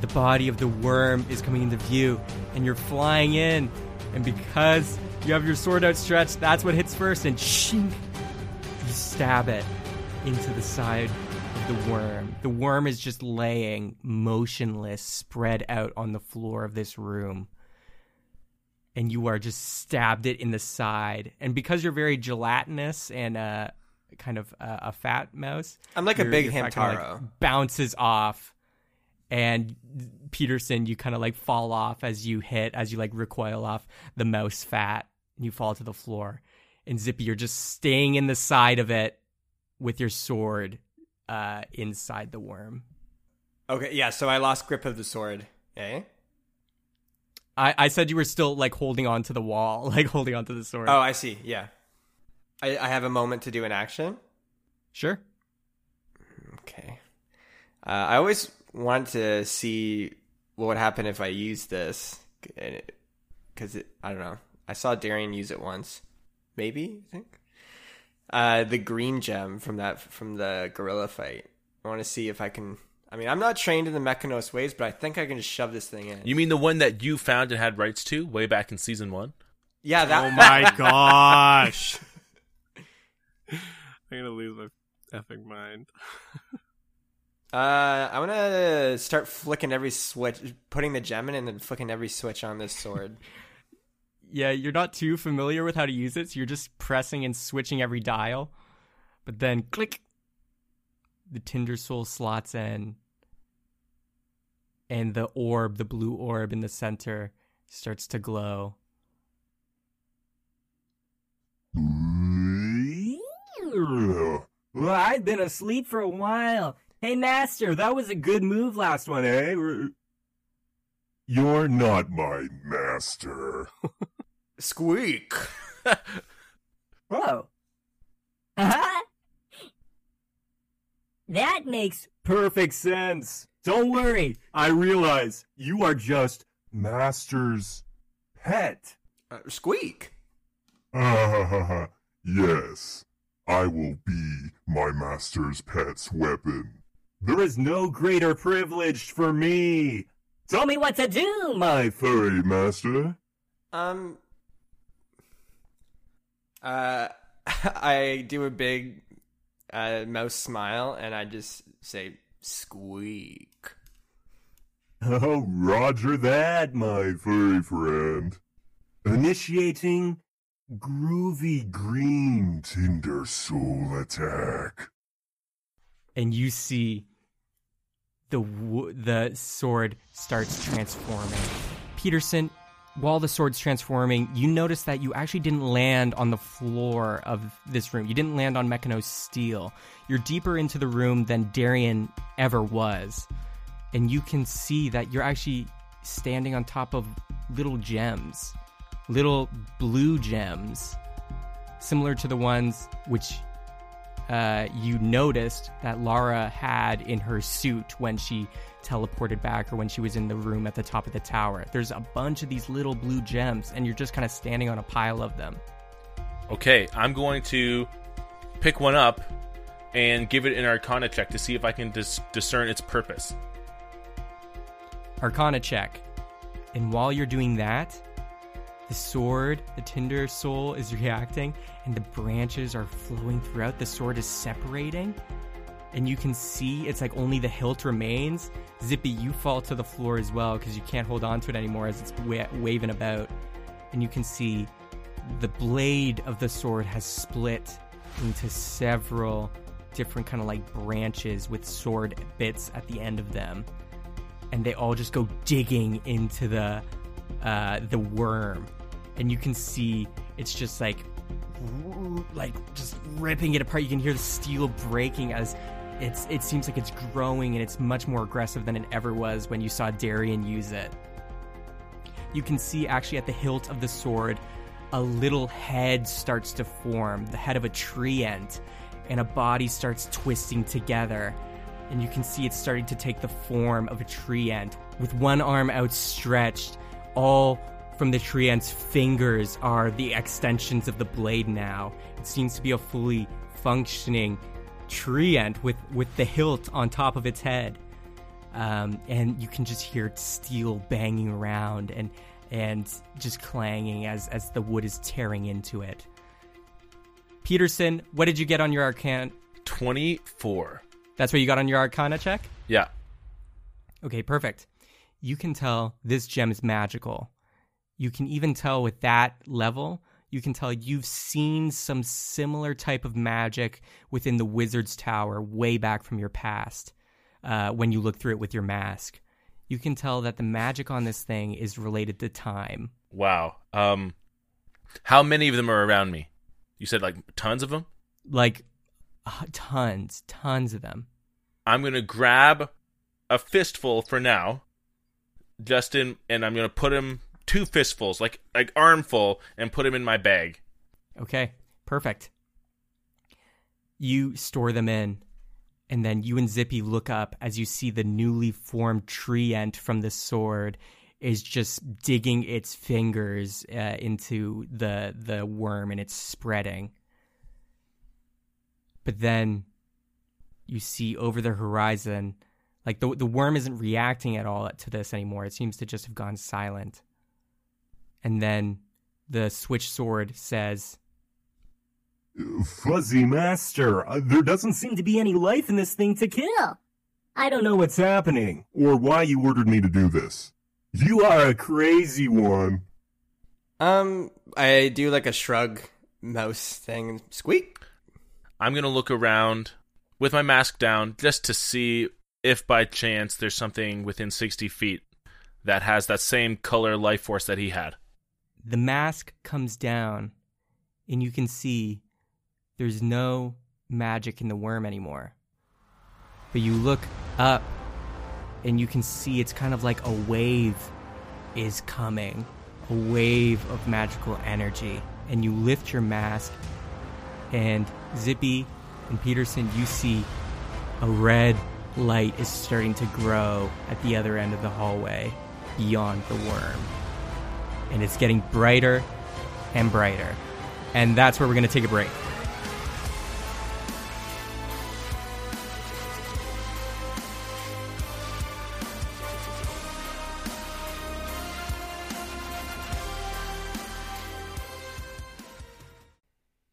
S1: the body of the worm is coming into view and you're flying in and because you have your sword outstretched that's what hits first and shink, you stab it into the side of the worm the worm is just laying motionless spread out on the floor of this room and you are just stabbed it in the side. And because you're very gelatinous and uh, kind of uh, a fat mouse,
S5: I'm like a big
S1: your fat kinda,
S5: Hamtaro.
S1: bounces off, and Peterson, you kind of like fall off as you hit, as you like recoil off the mouse fat, and you fall to the floor. And Zippy, you're just staying in the side of it with your sword uh, inside the worm.
S5: Okay, yeah. So I lost grip of the sword. Eh?
S1: I, I said you were still like holding on to the wall, like holding on to the sword.
S5: Oh, I see. Yeah. I, I have a moment to do an action.
S1: sure.
S5: Okay. Uh, I always want to see what would happen if I use this, because I don't know. I saw Darian use it once, maybe I think. Uh, the green gem from that from the gorilla fight. I want to see if I can. I mean, I'm not trained in the Mechanos ways, but I think I can just shove this thing in.
S2: You mean the one that you found and had rights to way back in season one?
S5: yeah, that.
S6: Oh my gosh. I'm gonna lose my effing mind.
S5: Uh, I want to start flicking every switch, putting the gem in, and then flicking every switch on this sword.
S1: Yeah, you're not too familiar with how to use it, so you're just pressing and switching every dial. But then click, the Tinder Soul slots in, and the orb, the blue orb in the center, starts to glow.
S10: Well, I've been asleep for a while. Hey, Master, that was a good move last one, eh?
S9: You're not my master.
S5: Squeak.
S10: Oh. Uh-huh. That makes perfect sense. Don't worry. I realize you are just
S9: Master's
S10: pet.
S5: Uh, squeak.
S9: Ah, yes. I will be my master's pet's weapon.
S10: There is no greater privilege for me. Tell me what to do, my
S9: Furry master.
S5: Um. Uh, I do a big uh, mouse smile, and I just say squeak.
S9: Oh, roger that, my furry friend. Initiating groovy green Tinder Soul attack.
S1: and you see the w- the sword starts transforming. Peterson, while the sword's transforming, you notice that you actually didn't land on the floor of this room. You didn't land on Mechanos steel. You're deeper into the room than Darian ever was. And you can see that you're actually standing on top of little gems, little blue gems, similar to the ones which uh, you noticed that Lara had in her suit when she teleported back or when she was in the room at the top of the tower. There's a bunch of these little blue gems, and you're just kind of standing on a pile of them.
S2: Okay, I'm going to pick one up and give it an Arcana check to see if I can dis- discern its purpose.
S1: Arcana check. And while you're doing that, the sword, the Tinder soul, is reacting, and the branches are flowing throughout. The sword is separating, and you can see it's like only the hilt remains. Zippy, you fall to the floor as well because you can't hold on to it anymore as it's wa- waving about. And you can see the blade of the sword has split into several different kind of like branches with sword bits at the end of them and they all just go digging into the uh, the worm, and you can see it's just like like just ripping it apart. You can hear the steel breaking as it's it seems like it's growing and it's much more aggressive than it ever was when you saw Darian use it. You can see actually at the hilt of the sword a little head starts to form, the head of a tree ant, and a body starts twisting together. And you can see it's starting to take the form of a tree ant with one arm outstretched. All from the tree ant's fingers are the extensions of the blade now. It seems to be a fully functioning tree ant with, with the hilt on top of its head. Um, and you can just hear steel banging around and and just clanging as as the wood is tearing into it. Peterson, what did you get on your arcana?
S2: 24.
S1: That's what you got on your arcana check?
S2: Yeah.
S1: Okay, perfect. You can tell this gem is magical. You can even tell with that level, you can tell you've seen some similar type of magic within the wizard's tower way back from your past uh, when you look through it with your mask. You can tell that the magic on this thing is related to time.
S2: Wow. Um, how many of them are around me? You said like tons of them?
S1: Like uh, tons, tons of them.
S2: I'm going to grab a fistful for now, Justin, and I'm going to put him two fistfuls, like like armful, and put them in my bag.
S1: Okay, perfect. You store them in, and then you and Zippy look up as you see the newly formed tree ant from the sword is just digging its fingers uh, into the the worm and it's spreading. But then you see over the horizon, like the the worm isn't reacting at all to this anymore. It seems to just have gone silent. And then the switch sword says,
S9: Fuzzy Master, uh, there doesn't seem to be any life in this thing to kill. I don't know what's happening, or why you ordered me to do this. You are a crazy one.
S5: Um, I do like a shrug mouse thing. Squeak.
S2: I'm going to look around with my mask down just to see if by chance there's something within 60 feet that has that same color life force that he had.
S1: The mask comes down, and you can see there's no magic in the worm anymore. But you look up, and you can see it's kind of like a wave is coming a wave of magical energy. And you lift your mask, and Zippy and Peterson, you see a red light is starting to grow at the other end of the hallway beyond the worm. And it's getting brighter and brighter. And that's where we're going to take a break.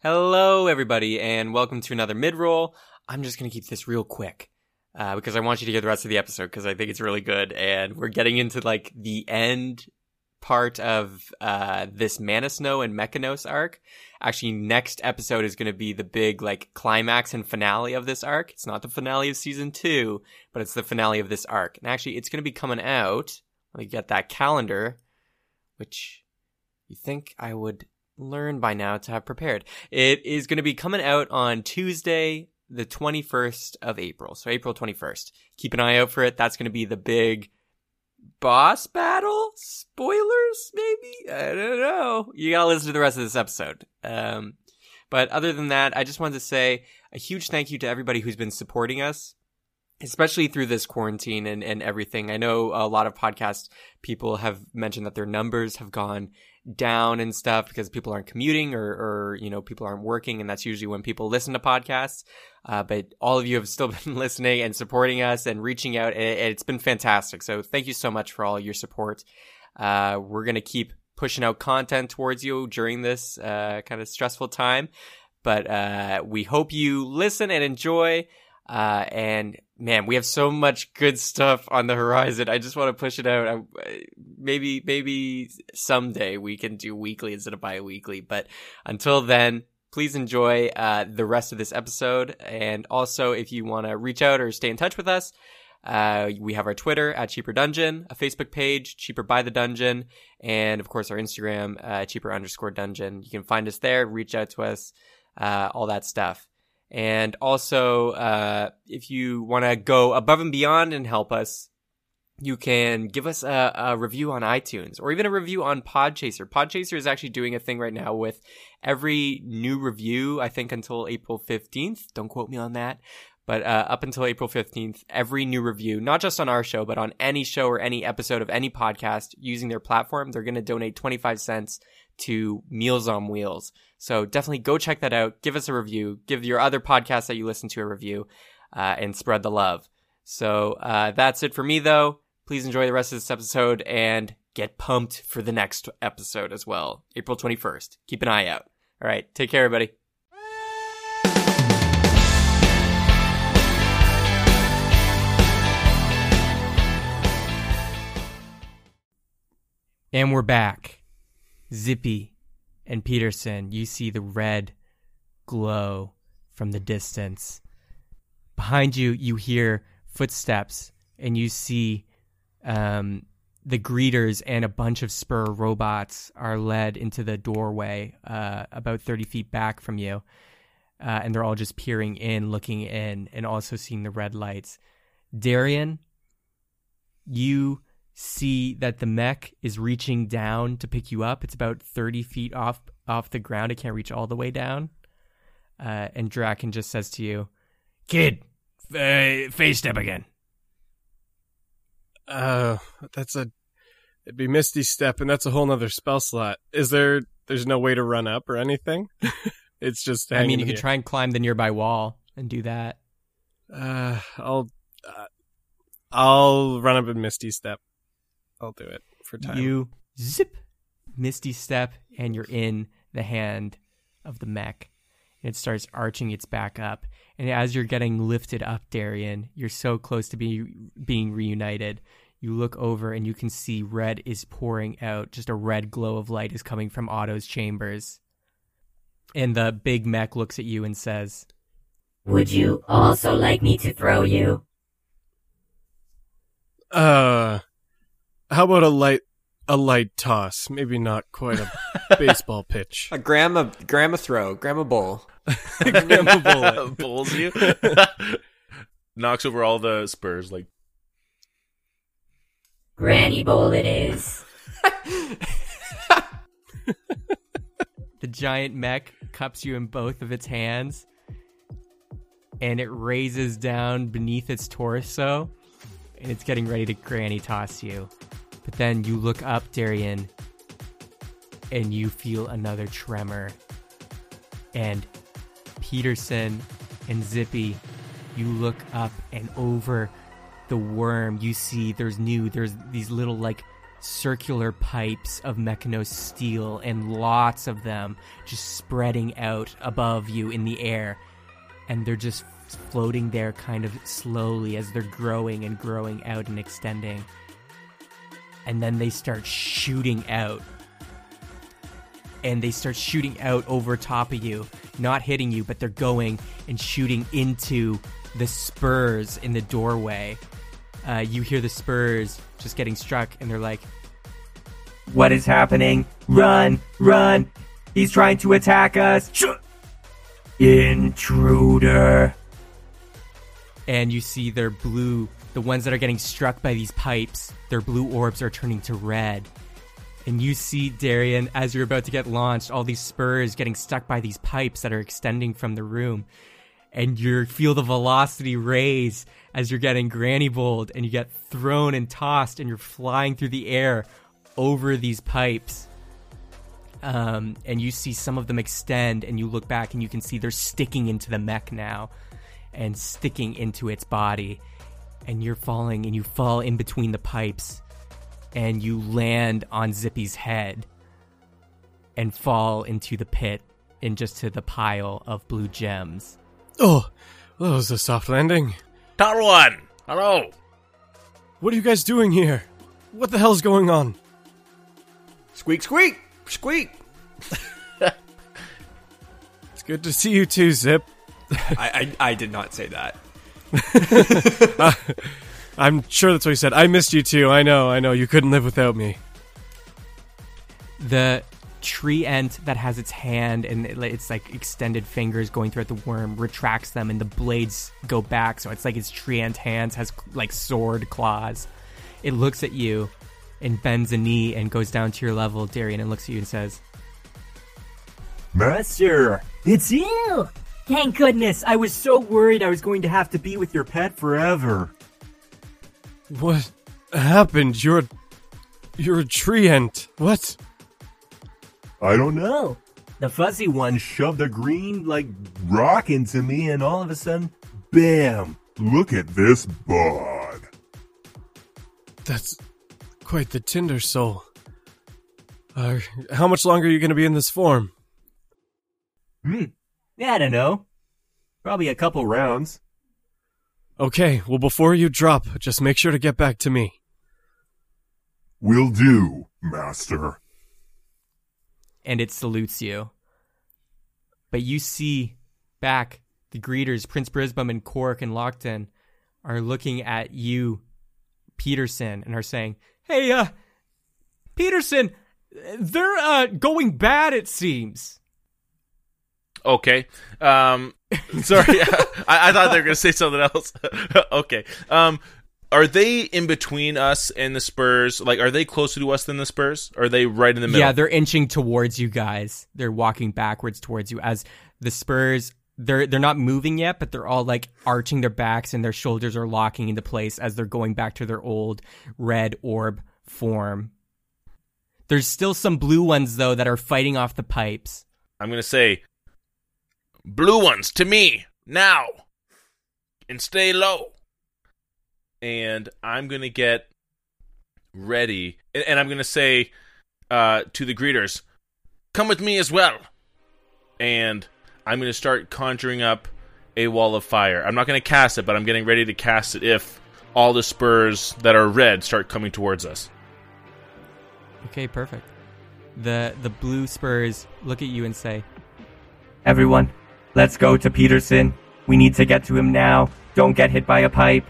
S1: Hello, everybody, and welcome to another mid roll. I'm just going to keep this real quick uh, because I want you to hear the rest of the episode because I think it's really good. And we're getting into like the end part of uh, this Mana Snow and Mechanos arc. Actually, next episode is going to be the big like climax and finale of this arc. It's not the finale of season two, but it's the finale of this arc. And actually, it's going to be coming out. Let me get that calendar, which you think I would learn by now to have prepared. It is going to be coming out on Tuesday, the 21st of April. So April 21st. Keep an eye out for it. That's going to be the big boss battle? Spoilers, maybe? I don't know. You gotta listen to the rest of this episode. Um, but other than that, I just wanted to say a huge thank you to everybody who's been supporting us especially through this quarantine and, and everything. I know a lot of podcast people have mentioned that their numbers have gone down and stuff because people aren't commuting or, or you know, people aren't working. And that's usually when people listen to podcasts. Uh, but all of you have still been listening and supporting us and reaching out. And it's been fantastic. So thank you so much for all your support. Uh, we're going to keep pushing out content towards you during this, uh, kind of stressful time. But, uh, we hope you listen and enjoy. Uh, and man, we have so much good stuff on the horizon. I just want to push it out. I, maybe, maybe someday we can do weekly instead of bi-weekly. But until then, please enjoy uh, the rest of this episode. And also, if you want to reach out or stay in touch with us, uh, we have our Twitter at Cheaper Dungeon, a Facebook page, Cheaper by the Dungeon, and of course our Instagram, uh, Cheaper underscore Dungeon. You can find us there, reach out to us, uh, all that stuff. And also, uh, if you want to go above and beyond and help us, you can give us a, a review on iTunes or even a review on Podchaser. Podchaser is actually doing a thing right now with every new review, I think until April 15th. Don't quote me on that. But uh, up until April 15th, every new review, not just on our show, but on any show or any episode of any podcast using their platform, they're going to donate 25 cents to Meals on Wheels. So definitely go check that out. Give us a review. Give your other podcasts that you listen to a review uh, and spread the love. So uh, that's it for me, though. Please enjoy the rest of this episode and get pumped for the next episode as well, April 21st. Keep an eye out. All right. Take care, everybody. And we're back. Zippy and Peterson, you see the red glow from the distance. Behind you, you hear footsteps and you see um, the greeters and a bunch of spur robots are led into the doorway uh, about 30 feet back from you. Uh, and they're all just peering in, looking in, and also seeing the red lights. Darian, you see that the mech is reaching down to pick you up. It's about 30 feet off off the ground. It can't reach all the way down. Uh, and Draken just says to you, Kid, face step again.
S6: Uh, that's a. It'd be Misty Step, and that's a whole nother spell slot. Is there. There's no way to run up or anything? it's just
S1: I mean, you could
S6: here.
S1: try and climb the nearby wall and do that.
S6: Uh, I'll. Uh, I'll run up in Misty Step. I'll do it for time.
S1: You zip, misty step, and you're in the hand of the mech. And it starts arching its back up. And as you're getting lifted up, Darian, you're so close to be, being reunited. You look over and you can see red is pouring out. Just a red glow of light is coming from Otto's chambers. And the big mech looks at you and says,
S7: Would you also like me to throw you?
S6: Uh, how about a light, a light toss? Maybe not quite a baseball pitch.
S5: A grandma, grandma throw, grandma bowl.
S6: Grandma bullet.
S2: bowls you. Knocks over all the spurs. Like
S7: Granny Bowl it is.
S1: The giant mech cups you in both of its hands and it raises down beneath its torso and it's getting ready to granny toss you. But then you look up, Darian, and you feel another tremor. And Peterson and Zippy, you look up and over the worm, you see there's new, there's these little like circular pipes of Mechanos steel and lots of them just spreading out above you in the air. And they're just floating there kind of slowly as they're growing and growing out and extending. And then they start shooting out. And they start shooting out over top of you, not hitting you, but they're going and shooting into the spurs in the doorway. Uh, you hear the spurs just getting struck, and they're like, What is happening? Run, run! He's trying to attack us! Intruder! And you see their blue, the ones that are getting struck by these pipes, their blue orbs are turning to red. And you see, Darian, as you're about to get launched, all these spurs getting stuck by these pipes that are extending from the room. And you feel the velocity raise as you're getting granny bowled and you get thrown and tossed and you're flying through the air over these pipes. Um, and you see some of them extend and you look back and you can see they're sticking into the mech now and sticking into its body. And you're falling and you fall in between the pipes and you land on Zippy's head and fall into the pit and just to the pile of blue gems.
S6: Oh, that was a soft landing.
S2: Tarwan, hello.
S6: What are you guys doing here? What the hell's going on?
S5: Squeak, squeak, squeak.
S6: It's good to see you too, Zip.
S5: I, I, I did not say that.
S6: Uh, I'm sure that's what he said. I missed you too. I know, I know. You couldn't live without me.
S1: the treant that has its hand and it- it's like extended fingers going throughout the worm retracts them and the blades go back so it's like its treant hands has like sword claws it looks at you and bends a knee and goes down to your level, Darian, and looks at you and says,
S10: Master, it's you! Thank goodness, I was so worried I was going to have to be with your pet forever.
S6: What happened? You're a, you're a treant. What?
S9: I don't know.
S10: The fuzzy one shoved a green, like, rock into me, and all of a sudden, bam!
S9: Look at this bod.
S6: That's quite the Tinder soul. Uh, how much longer are you going to be in this form?
S10: Hmm. I don't know. Probably a couple rounds.
S6: Okay, well, before you drop, just make sure to get back to me.
S9: Will do, master.
S1: and it salutes you. But you see back the greeters, Prince Brisbane and Cork and Lockton, are looking at you, Peterson, and are saying, Hey, uh, Peterson, they're uh, going bad, it seems.
S2: Okay. Um, sorry, I, I thought they were going to say something else. okay. Um, are they in between us and the Spurs? Like, are they closer to us than the Spurs? Are they right in the middle?
S1: Yeah, they're inching towards you guys. They're walking backwards towards you as the Spurs. They're they're not moving yet, but they're all like arching their backs and their shoulders are locking into place as they're going back to their old red orb form. There's still some blue ones though that are fighting off the pipes.
S2: I'm going to say, blue ones to me now, and stay low. And I'm going to get ready, and, and I'm going to say uh, to the greeters, come with me as well. And I'm going to start conjuring up a wall of fire. I'm not going to cast it, but I'm getting ready to cast it if all the spurs that are red start coming towards us.
S1: Okay, perfect. The the blue spurs look at you and say,
S10: Everyone, let's go to Peterson. We need to get to him now. Don't get hit by a pipe.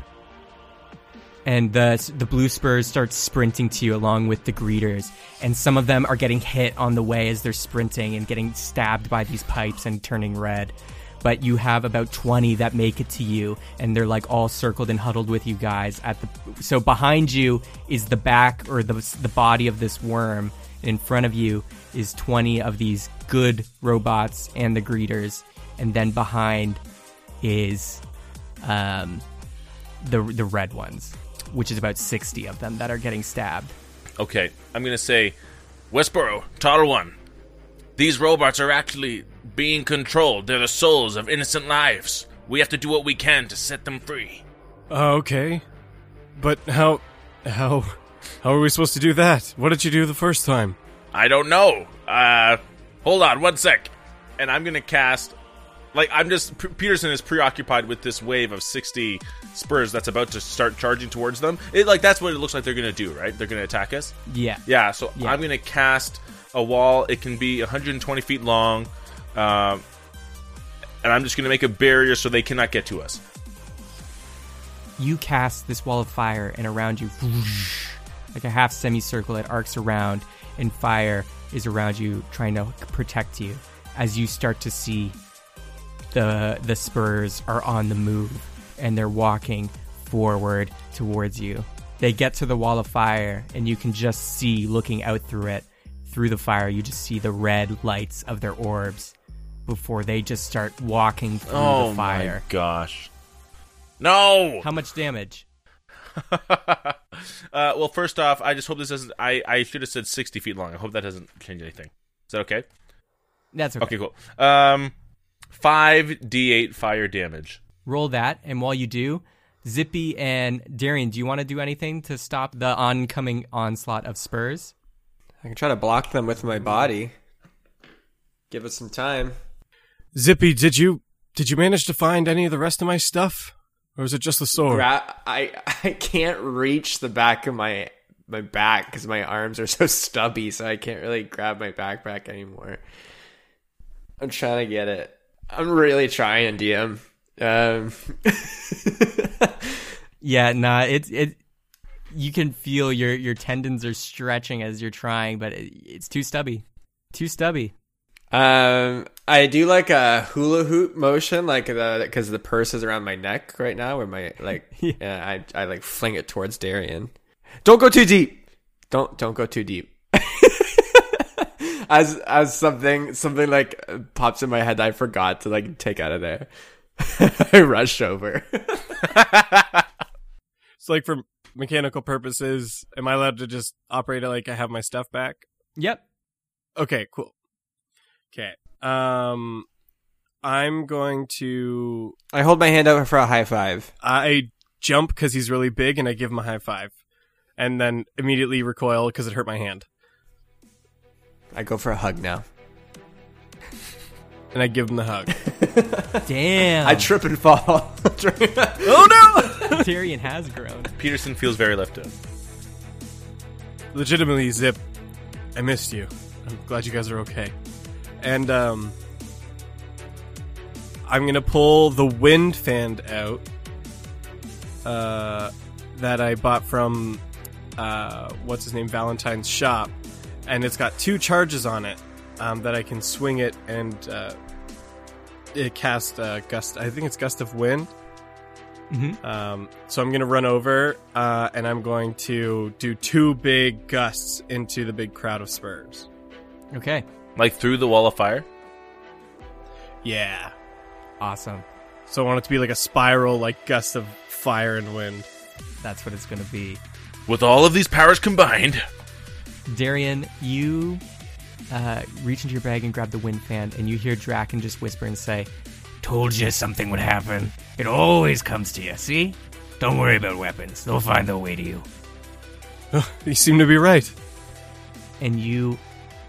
S1: and the the blue spurs start sprinting to you along with the greeters and some of them are getting hit on the way as they're sprinting and getting stabbed by these pipes and turning red but you have about 20 that make it to you and they're like all circled and huddled with you guys at the so behind you is the back or the the body of this worm in front of you is 20 of these good robots and the greeters and then behind is um the the red ones, which is about sixty of them that are getting stabbed.
S2: Okay, I'm gonna say, Westboro, Total One. These robots are actually being controlled. They're the souls of innocent lives. We have to do what we can to set them free.
S6: Uh, okay. But how. How. How are we supposed to do that? What did you do the first time?
S2: I don't know. Uh, hold on one sec. And I'm gonna cast. Like, I'm just. P- Peterson is preoccupied with this wave of 60 spurs that's about to start charging towards them. It, like, that's what it looks like they're gonna do, right? They're gonna attack us?
S1: Yeah.
S2: Yeah, so
S1: Yeah.
S2: I'm gonna cast a wall. It can be 120 feet long, um, and I'm just gonna make a barrier so they cannot get to us.
S1: You cast this wall of fire, and around you, whoosh, like a half semicircle, it arcs around, and fire is around you, trying to protect you. As you start to see the the spurs are on the move, and they're walking forward towards you. They get to the wall of fire, and you can just see, looking out through it, through the fire, you just see the red lights of their orbs before they just start walking through
S2: Oh
S1: the fire.
S2: my gosh! No.
S1: How much damage?
S2: uh, well, first off, I just hope this doesn't. I I should have said 60 feet long. I hope that doesn't change anything. Is that okay?
S1: That's okay.
S2: Okay, cool. Um, five d8 fire damage.
S1: Roll that, and while you do, Zippy and Darian, do you want to do anything to stop the oncoming onslaught of spurs?
S5: I can try to block them with my body. Give it some time.
S6: Zippy, did you. Did you manage to find any of the rest of my stuff? Or is it just the sword?
S5: Gra- I I can't reach the back of my my back because my arms are so stubby, so I can't really grab my backpack anymore. I'm trying to get it. I'm really trying, DM. Um,
S1: Yeah, nah, it it you can feel your your tendons are stretching as you're trying, but it, it's too stubby. Too stubby.
S5: um, I do like a hula hoop motion, like the because the purse is around my neck right now, where my like
S1: Yeah.
S5: yeah, I I like fling it towards Darian. Don't go too deep. Don't don't go too deep. As as something something like pops in my head that I forgot to like take out of there. I rush over.
S6: So, like, for mechanical purposes, am I allowed to just operate it like I have my stuff back?
S1: Yep.
S6: Okay, cool. Okay. Um, I'm going to.
S5: I hold my hand out for a high five.
S6: I jump because he's really big, and I give him a high five, and then immediately recoil because it hurt my hand,
S5: I go for a hug now.
S6: and I give him the hug.
S1: Damn.
S5: I trip and fall.
S6: oh no!
S1: Darian has grown.
S2: Peterson feels very left out.
S6: Legitimately, Zip, I missed you. I'm glad you guys are okay. And um, I'm gonna pull the wind fan out uh, that I bought from uh, what's his name Valentine's shop, and it's got two charges on it um, that I can swing it and uh, it cast uh, gust. I think it's gust of wind.
S1: Mhm.
S6: Um, so I'm gonna run over uh, and I'm going to do two big gusts into the big crowd of spurs.
S1: Okay.
S2: Like through the wall of fire?
S6: Yeah.
S1: Awesome.
S6: So I want it to be like a spiral, like gust of fire and wind.
S1: That's what it's going to be.
S2: With all of these powers combined.
S1: Darian, you uh, reach into your bag and grab the wind fan, and you hear Draken just whisper and say,
S10: Told you something would happen. It always comes to you, see? Don't worry about weapons. They'll find their way to you.
S6: You seem to be right.
S1: and you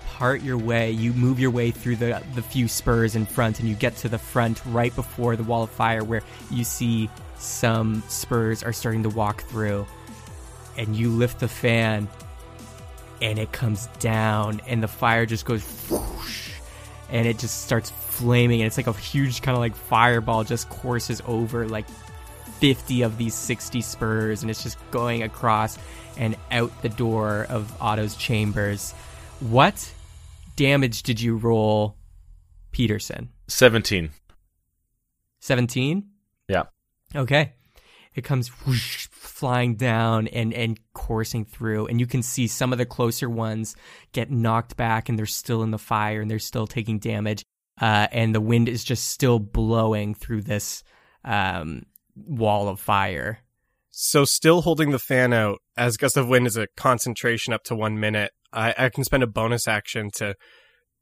S1: part your way. You move your way through the the few spurs in front, and you get to the front right before the wall of fire, where you see some spurs are starting to walk through, and you lift the fan, and it comes down, and the fire just goes whoosh, and it just starts flaming, and it's like a huge kind of like fireball just courses over like 50 of these 60 spurs and it's just going across and out the door of Otto's chambers. What damage did you roll, Peterson?
S2: 17.
S1: 17?
S2: Yeah.
S1: Okay. It comes whoosh, flying down and, and coursing through, and you can see some of the closer ones get knocked back and they're still in the fire and they're still taking damage. Uh, and the wind is just still blowing through this um, wall of fire.
S6: So still holding the fan out as gust of wind is a concentration up to one minute. I, I can spend a bonus action to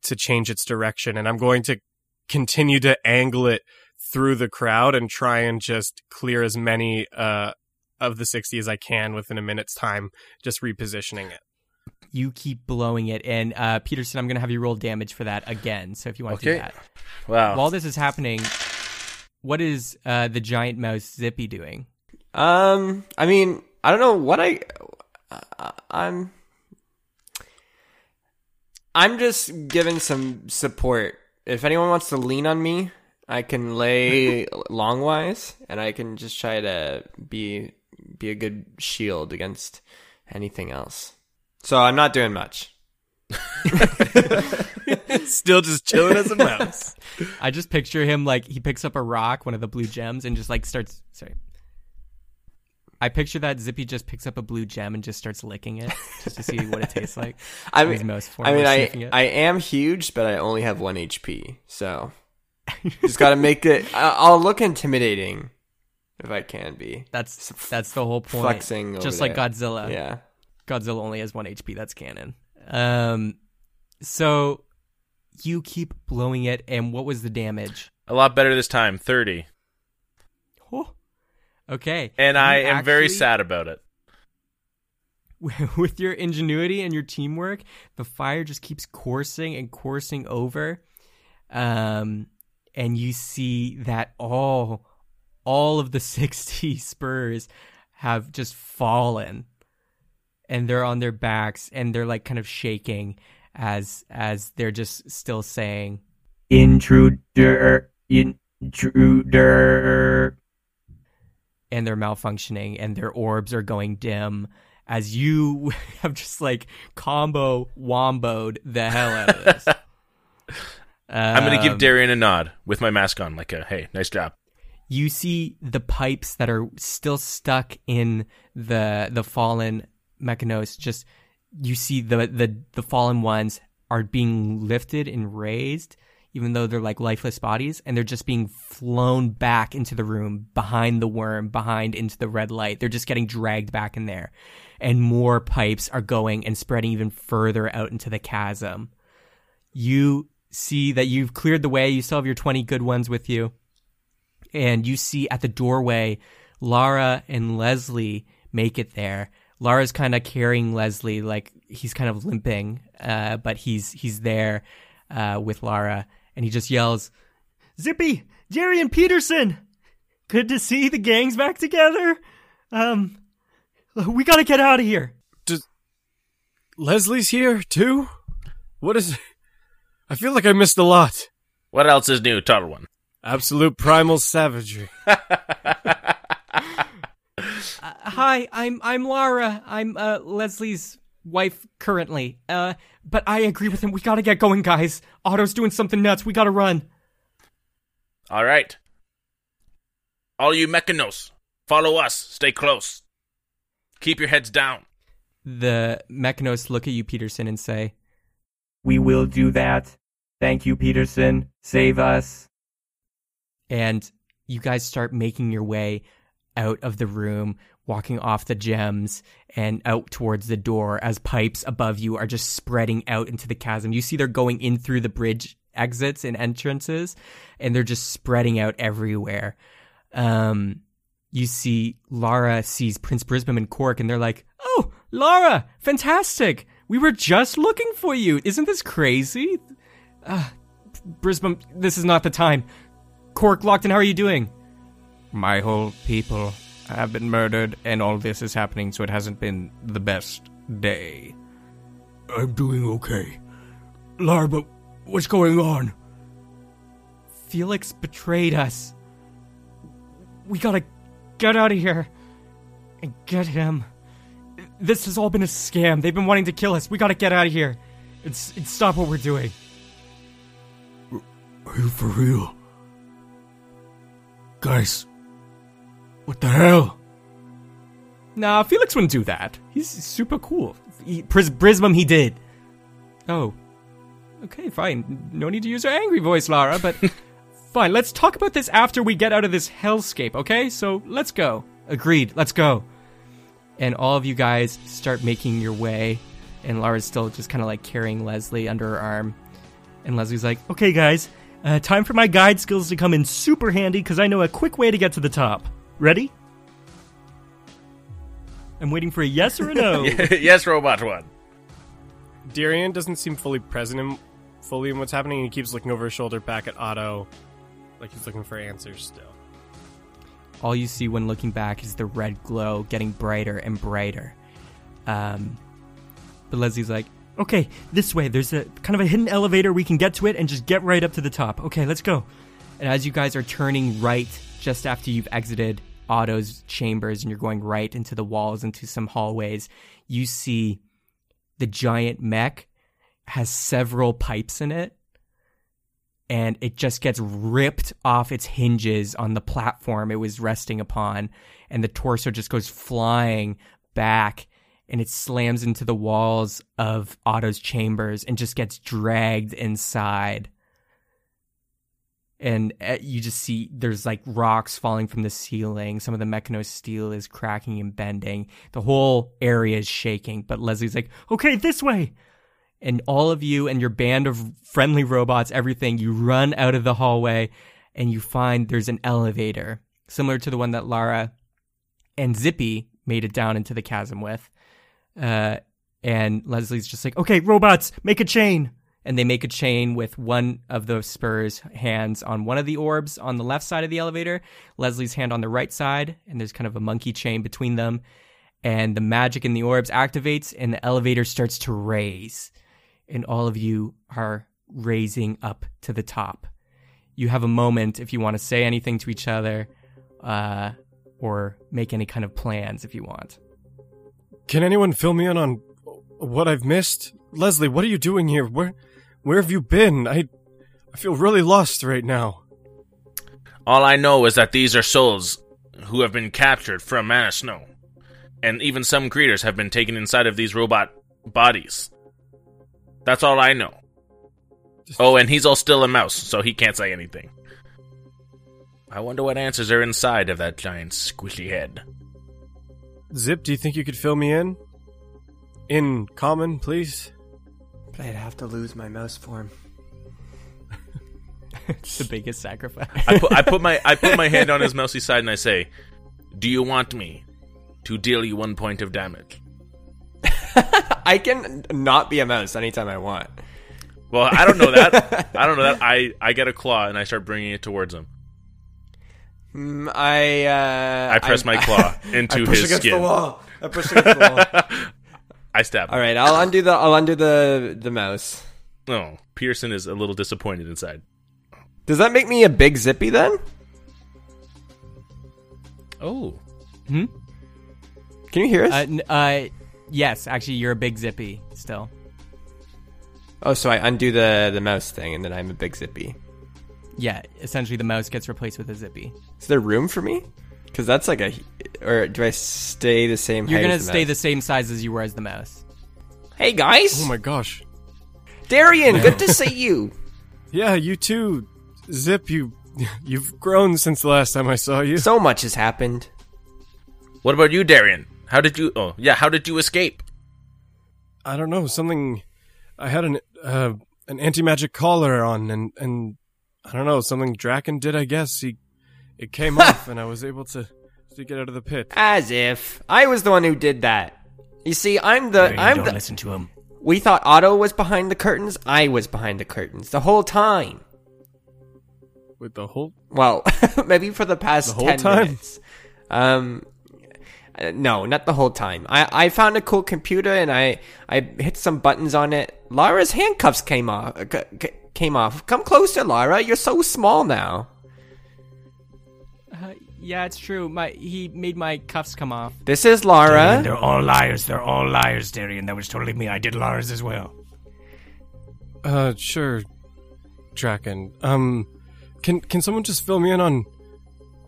S6: to change its direction, and I'm going to continue to angle it through the crowd and try and just clear as many uh, of the 60 as I can within a minute's time, just repositioning it.
S1: You keep blowing it, and uh, Peterson, I'm going to have you roll damage for that again. So if you want to do that,
S2: Wow.
S1: while this is happening, what is uh, the giant mouse Zippy doing?
S5: Um, I mean, I don't know what I, I I'm. I'm just giving some support. If anyone wants to lean on me, I can lay longwise, and I can just try to be be a good shield against anything else. So I'm not doing much.
S6: Still just chilling as a mouse.
S1: I just picture him like he picks up a rock, one of the blue gems, and just like starts. Sorry. I picture that Zippy just picks up a blue gem and just starts licking it just to see what it tastes like.
S5: I mean,
S1: mouse form
S5: I mean, I. I am huge, but I only have one HP, so just got to make it. I- I'll look intimidating if I can be.
S1: That's that's the whole point.
S5: flexing
S1: just like
S5: there.
S1: Godzilla.
S5: Yeah.
S1: Godzilla only has one HP. That's canon. Um, so you keep blowing it, and what was the damage?
S2: A lot better this time, 30.
S1: Oh, okay.
S2: And I
S1: You
S2: am very sad about it.
S1: with your ingenuity and your teamwork, the fire just keeps coursing and coursing over. Um, and you see that all all of the 60 spurs have just fallen and they're on their backs and they're like kind of shaking as as they're just still saying
S10: Intruder. Intruder.
S1: and they're malfunctioning and their orbs are going dim as you have just like combo womboed the hell out of this.
S2: I'm going to give
S1: Um,
S2: Darian a nod with my mask on, like a, hey, nice job.
S1: you see the pipes that are still stuck in the the fallen Mechanos, just you see the the the fallen ones are being lifted and raised, even though they're like lifeless bodies, and they're just being flown back into the room behind the worm, behind into the red light. They're just getting dragged back in there, and more pipes are going and spreading even further out into the chasm. You see that you've cleared the way. You still have your twenty good ones with you, and you see at the doorway, Lara and Leslie make it there. Lara's kind of carrying Leslie, like he's kind of limping, uh, but he's he's there uh, with Lara, and he just yells,
S10: Zippy, Jerry, and Peterson. Good to see the gangs back together. Um, we gotta get out of here.
S6: Leslie's here too. What is? I feel like I missed a lot.
S2: What else is new, Tuttle One?
S6: Absolute primal savagery.
S1: Uh, "Hi, I'm I'm Lara. I'm uh, Leslie's wife currently. Uh, but I agree with him. We gotta get going, guys. Otto's doing something nuts. We gotta run."
S2: All right. All you Mechanos, follow us. Stay close. Keep your heads down.
S1: The Mechanos look at you, Peterson, and say, We will do that. Thank you, Peterson. Save us. And you guys start making your way out of the room, walking off the gems and out towards the door as pipes above you are just spreading out into the chasm. You see they're going in through the bridge exits and entrances, and they're just spreading out everywhere. Um, you see Lara sees Prince Brisbane and Cork, and they're like, "Oh, Lara, fantastic! We were just looking for you. Isn't this crazy?" Uh, Brisbane, this is not the time. Cork, Lockton, how are you doing? My whole people have been murdered, and all this is happening, so it hasn't been the best day.
S10: I'm doing okay. Lar, but what's going on?
S1: Felix betrayed us. We gotta get out of here and get him. This has all been a scam. They've been wanting to kill us. We gotta get out of here It's, stop what we're doing.
S10: Are you for real? Guys, what the hell?
S1: Nah, Felix wouldn't do that. He's super cool. He, Pris- Brisbane, he did. Oh. Okay, fine. No need to use your angry voice, Lara, but fine. Let's talk about this after we get out of this hellscape, okay? So let's go. Agreed. Let's go. And all of you guys start making your way, and Lara's still just kind of like carrying Leslie under her arm. And Leslie's like,
S10: Okay, guys, uh, time for my guide skills to come in super handy because I know a quick way to get to the top. Ready? I'm waiting for a yes or a no.
S2: yes, Robot One.
S6: Darian doesn't seem fully present in, fully in what's happening, and he keeps looking over his shoulder back at Otto, like he's looking for answers still.
S1: All you see when looking back is the red glow getting brighter and brighter. Um, but Leslie's like,
S10: Okay, this way. There's a kind of a hidden elevator. We can get to it and just get right up to the top. Okay, let's go.
S1: and as you guys are turning right just after you've exited Otto's chambers and you're going right into the walls, into some hallways, you see the giant mech has several pipes in it. And it just gets ripped off its hinges on the platform it was resting upon. And the torso just goes flying back and it slams into the walls of Otto's chambers and just gets dragged inside. And uh, you just see there's like rocks falling from the ceiling. Some of the mechano steel is cracking and bending. The whole area is shaking. But Leslie's like,
S10: Okay, this way.
S1: And all of you and your band of friendly robots, everything, you run out of the hallway and you find there's an elevator similar to the one that Lara and Zippy made it down into the chasm with. Uh, and Leslie's just like,
S10: Okay, robots, make a chain.
S1: and they make a chain with one of the Spurs' hands on one of the orbs on the left side of the elevator, Leslie's hand on the right side, and there's kind of a monkey chain between them. And the magic in the orbs activates, and the elevator starts to raise. And all of you are raising up to the top. You have a moment if you want to say anything to each other, uh, or make any kind of plans if you want.
S6: Can anyone fill me in on what I've missed? Leslie, what are you doing here? Where where have you been? I I feel really lost right now.
S2: All I know is that these are souls who have been captured from Mana Snow. and even some creatures have been taken inside of these robot bodies. That's all I know. Oh, and he's all still a mouse, so he can't say anything. I wonder what answers are inside of that giant squishy head.
S6: Zip, do you think you could fill me in? In common, please?
S5: But I'd have to lose my mouse form.
S1: it's the biggest sacrifice.
S2: I put, I put my I put my hand on his mousy side and I say, "Do you want me to deal you one point of damage?"
S5: I can not be a mouse anytime I want.
S2: Well, I don't know that. I don't know that. I I get a claw and I start bringing it towards him.
S5: Mm, I uh,
S2: I press my claw into
S5: I push
S2: his
S5: against
S2: skin.
S5: the wall. I push against the wall.
S2: I stab.
S5: All right, I'll undo the I'll undo the the mouse.
S2: No, Peterson is a little disappointed inside.
S5: Does that make me a big zippy then?
S2: Oh, Hmm.
S5: Can you hear us?
S1: Uh, n- uh, yes, actually, you're a big zippy still.
S5: oh, so I undo the the mouse thing, and then I'm a big zippy.
S1: Yeah, essentially, the mouse gets replaced with a zippy.
S5: Is there room for me? Because that's like a, or do I stay the same?
S1: You're
S5: height
S1: gonna
S5: as the
S1: stay
S5: mouse?
S1: the same size as you were as the mouse.
S5: Hey guys,
S6: Oh my gosh.
S5: Darian, good to see you.
S6: Yeah, you too. Zip, you you've grown since the last time I saw you.
S5: So much has happened.
S2: what about you, Darian? How did you? Oh, yeah. How did you escape?
S6: I don't know, something I had an uh, an anti-magic collar on and and I don't know, something Draken did, I guess. He it came off and I was able to to get out of the pit.
S5: As if I was the one who did that. You see, I'm the
S10: Hey,
S5: I'm
S10: don't
S5: the.
S10: listen to him.
S5: We thought Otto was behind the curtains. I was behind the curtains the whole time.
S6: With the whole
S5: Well, maybe for the past
S6: The whole
S5: 10
S6: time?
S5: minutes. Um, no, not the whole time. I, I found a cool computer and I, I hit some buttons on it. Lara's handcuffs came off. uh, c- c- came off. Come closer, Lara. You're so small now.
S1: Uh, yeah, it's true. My he made my cuffs come off.
S5: This is
S10: Darian,
S5: Lara.
S10: they're all liars. They're all liars, Darian. That was totally me. I did Lara's as well.
S6: Uh sure Draken. Um can can someone just fill me in on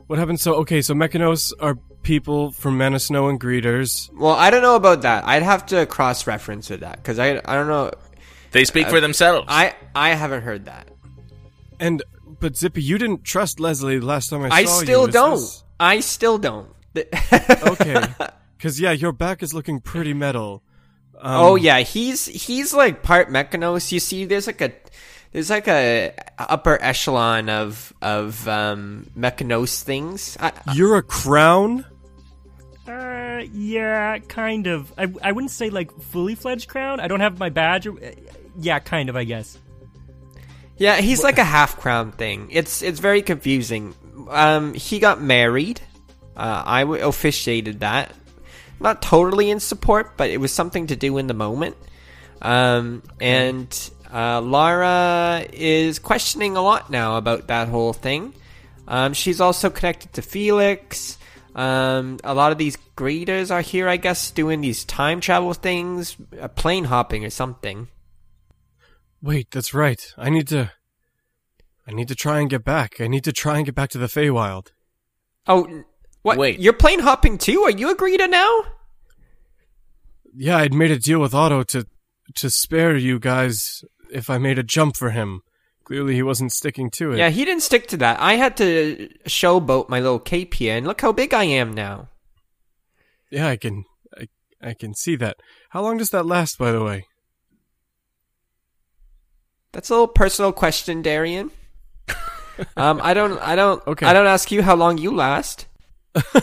S6: what happened? So okay, so Mechanos are people from Mana Snow and Greeters.
S5: Well, I don't know about that. I'd have to cross reference with that because I, I don't know.
S2: They speak for themselves.
S5: I, I haven't heard that.
S6: And but Zippy, you didn't trust Leslie the last time I saw
S5: I
S6: you.
S5: still
S6: Is
S5: don't.
S6: this-
S5: I still don't.
S6: okay. Cuz yeah, your back is looking pretty metal. Um,
S5: oh yeah, he's he's like part Mechanos. You see, there's like a there's like a upper echelon of of um, Mechanos things. I,
S6: You're a crown?
S10: Uh, yeah, kind of. I, I wouldn't say like fully fledged crown. I don't have my badge. Or, uh, yeah, kind of. I guess.
S5: yeah, he's like a half crown thing. It's it's very confusing. Um, he got married. Uh, I w- officiated that. Not totally in support, but it was something to do in the moment. Um, and uh, Lara is questioning a lot now about that whole thing. Um, she's also connected to Felix. Um, a lot of these greeters are here, I guess, doing these time travel things, uh, plane hopping or something.
S6: Wait, that's right. I need to I need to try and get back. I need to try and get back to the Feywild.
S5: Oh, what?
S2: Wait.
S5: you're plane hopping too? Are you a greeter now?
S6: Yeah, I'd made a deal with Otto to to spare you guys if I made a jump for him. Clearly he wasn't sticking to it.
S5: Yeah, he didn't stick to that. I had to showboat my little cape here, and look how big I am now.
S6: Yeah, I can I I can see that. How long does that last by the way?
S5: That's a little personal question, Darian. um, I don't, I don't,
S6: Okay.
S5: I don't ask you how long you last.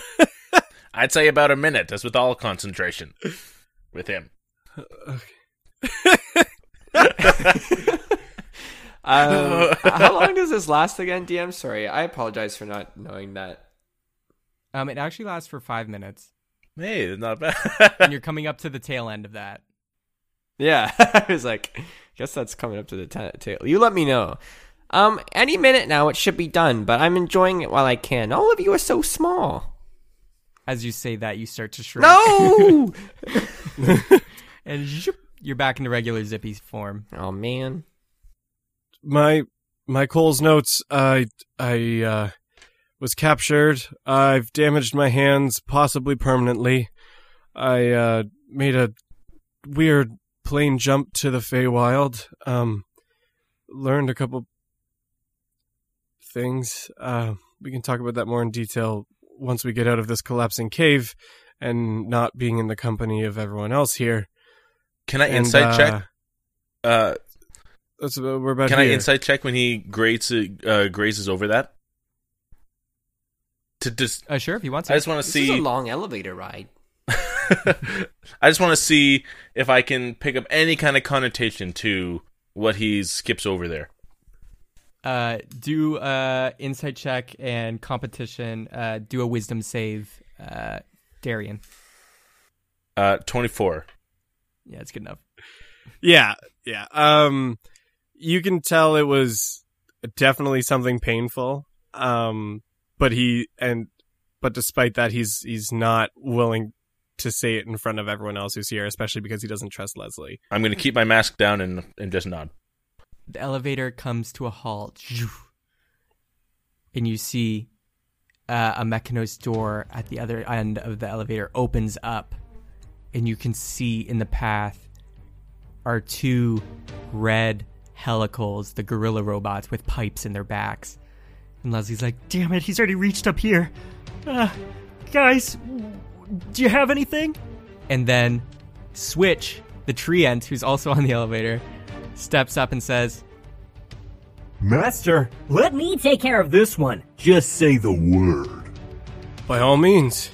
S2: I'd say about a minute, as with all concentration. With him.
S5: Um, how long does this last again, DM? Sorry, I apologize for not knowing that.
S1: Um, it actually lasts for five minutes,
S2: Hey, not bad.
S1: and you're coming up to the tail end of that.
S5: Yeah, I was like, I guess that's coming up to the ta- tail. You let me know. Um, any minute now, it should be done, but I'm enjoying it while I can. All of you are so small.
S1: As you say that, you start to shrink.
S5: No.
S1: and zhoop, you're back into regular zippy form.
S5: oh man.
S6: My my Cole's notes I I uh was captured. I've damaged my hands possibly permanently. I uh, made a weird plane jump to the Feywild. Um, learned a couple things. Uh, we can talk about that more in detail once we get out of this collapsing cave and not being in the company of everyone else here.
S2: Can I
S6: And,
S2: insight
S6: uh,
S2: check? Uh,
S6: That's about, we're about
S2: can I
S6: here.
S2: insight check when he grazes uh, grazes over that? To just,
S1: Uh, sure, if he wants. to.
S2: I just want to
S5: This is a
S2: see.
S5: long elevator ride.
S2: I just want to see if I can pick up any kind of connotation to what he skips over there.
S1: uh, do uh, insight check and competition. Uh, do a wisdom save, uh, Darian.
S2: Uh, twenty four.
S1: Yeah, it's good enough.
S6: Yeah, yeah. Um, you can tell it was definitely something painful. Um, but he and but despite that, he's he's not willing to say it in front of everyone else who's here, especially because he doesn't trust Leslie.
S2: I'm going to keep my mask down and and just nod.
S1: The elevator comes to a halt, and you see uh, a mechanized door at the other end of the elevator opens up, and you can see in the path are two red helicals, the gorilla robots with pipes in their backs.
S10: And Leslie's like, damn it, he's already reached up here. Uh, guys, do you have anything?
S1: And then Switch, the treant who's also on the elevator, steps up and says,
S10: Master, let me take care of this one. Just say the
S9: Word.
S6: By all means.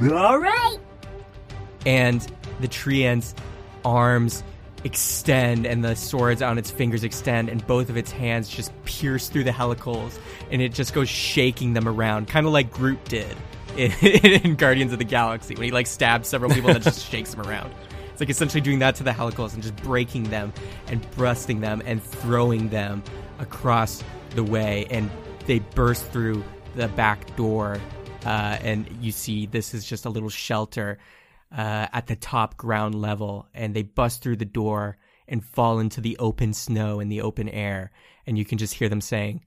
S10: All right.
S1: And the treant's arms extend and the swords on its fingers extend and both of its hands just pierce through the helicals and it just goes shaking them around kind of like groot did in, in guardians of the galaxy when he like stabs several people and just shakes them around. It's like essentially doing that to the helicals and just breaking them and busting them and throwing them across the way and they burst through the back door uh, and you see this is just a little shelter uh, at the top ground level, and they bust through the door and fall into the open snow and the open air, and you can just hear them saying,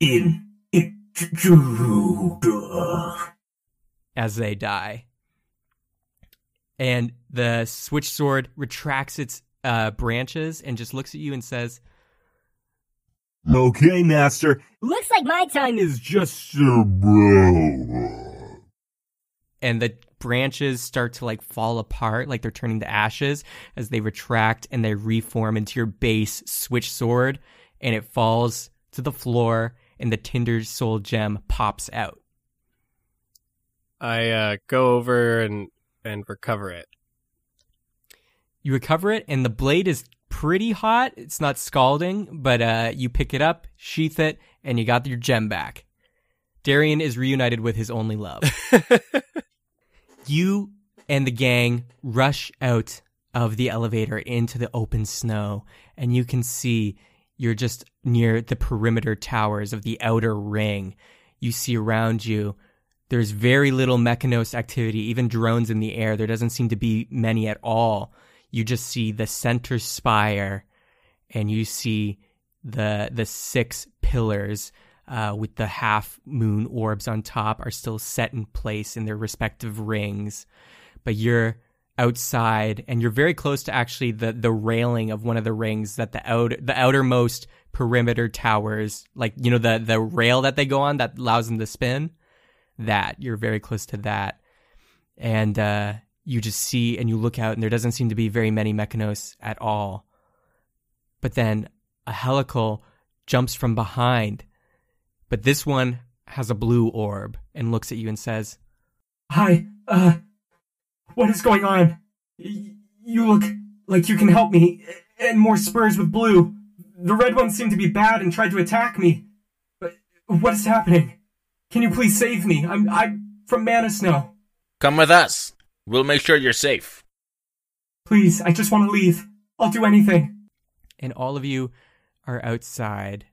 S10: In Intruder.
S1: as they die. And the switch sword retracts its uh, branches and just looks at you and says,
S10: Okay, Master.
S7: Looks like my time
S10: Is just so
S9: Bro.
S1: and the branches start to like fall apart, like they're turning to ashes as they retract and they reform into your base switch sword, and it falls to the floor, and the Tinder Soul gem pops out.
S6: I uh, go over and and recover it.
S1: You recover it, and the blade is pretty hot. It's not scalding, but uh, you pick it up, sheath it, and you got your gem back. Darian is reunited with his only love. you and the gang rush out of the elevator into the open snow, and you can see you're just near the perimeter towers of the outer ring. You see around you, there's very little Mechanos activity, even drones in the air. There doesn't seem to be many at all. You just see the center spire, and you see the the six pillars uh, with the half moon orbs on top are still set in place in their respective rings. But you're outside and you're very close to actually the the railing of one of the rings that the outer the outermost perimeter towers like you know the the rail that they go on that allows them to spin that you're very close to that and uh you just see and you look out and there doesn't seem to be very many mechanos at all but then a helical jumps from behind but this one has a blue orb and looks at you and says
S10: Hi, uh, what is going on? Y- you look like you can help me, and more spurs with blue. The red ones seem to be bad and tried to attack me. But what is happening? Can you please save me? I'm I'm from Mana Snow.
S2: Come with us. We'll make sure you're safe.
S10: Please, I just want to leave. I'll do anything.
S1: and all of you are outside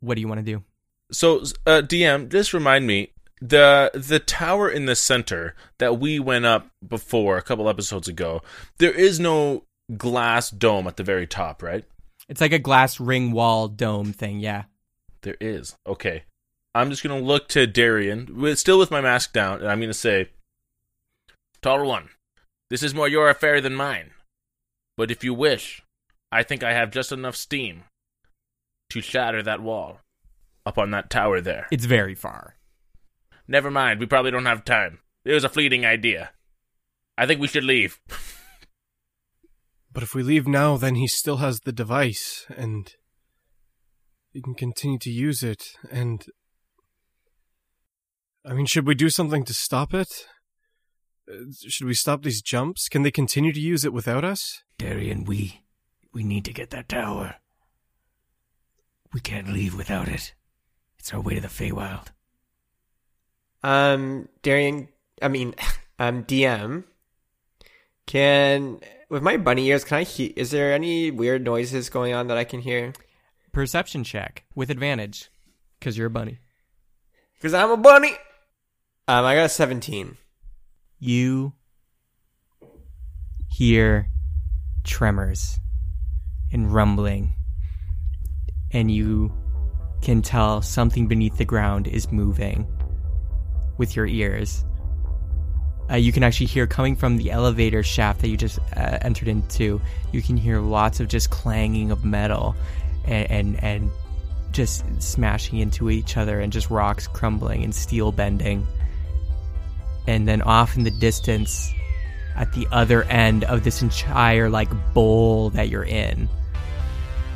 S1: what do you want to do
S2: So, uh, DM, just remind me the the tower in the center that we went up before a couple episodes ago. There is no glass dome at the very top, right?
S1: it's like a glass ring wall dome thing yeah
S2: There is. Okay. I'm just gonna look to Darian, with, still with my mask down, and I'm gonna say, Tall One, this is more your affair than mine. But if you wish, I think I have just enough steam to shatter that wall up on that tower there.
S1: It's very far.
S2: Never mind, we probably don't have time. It was a fleeting idea. I think we should leave.
S6: But if we leave now, then he still has the device, and he can continue to use it, and. I mean, should we do something to stop it? Uh, Should we stop these jumps? Can they continue to use it without us?
S10: Darian, we we need to get that tower. We can't leave without it. It's our way to the Feywild.
S5: Um, Darian, I mean, um, DM, can with my bunny ears, can I hear? Is there any weird noises going on that I can hear?
S1: Perception check with advantage because you're a bunny.
S5: Because I'm a bunny. Um, I got a seventeen.
S1: You hear tremors and rumbling, and you can tell something beneath the ground is moving with your ears. Uh, you can actually hear coming from the elevator shaft that you just uh, entered into. You can hear lots of just clanging of metal, and, and and just smashing into each other, and just rocks crumbling and steel bending. And then off in the distance, at the other end of this entire like bowl that you're in,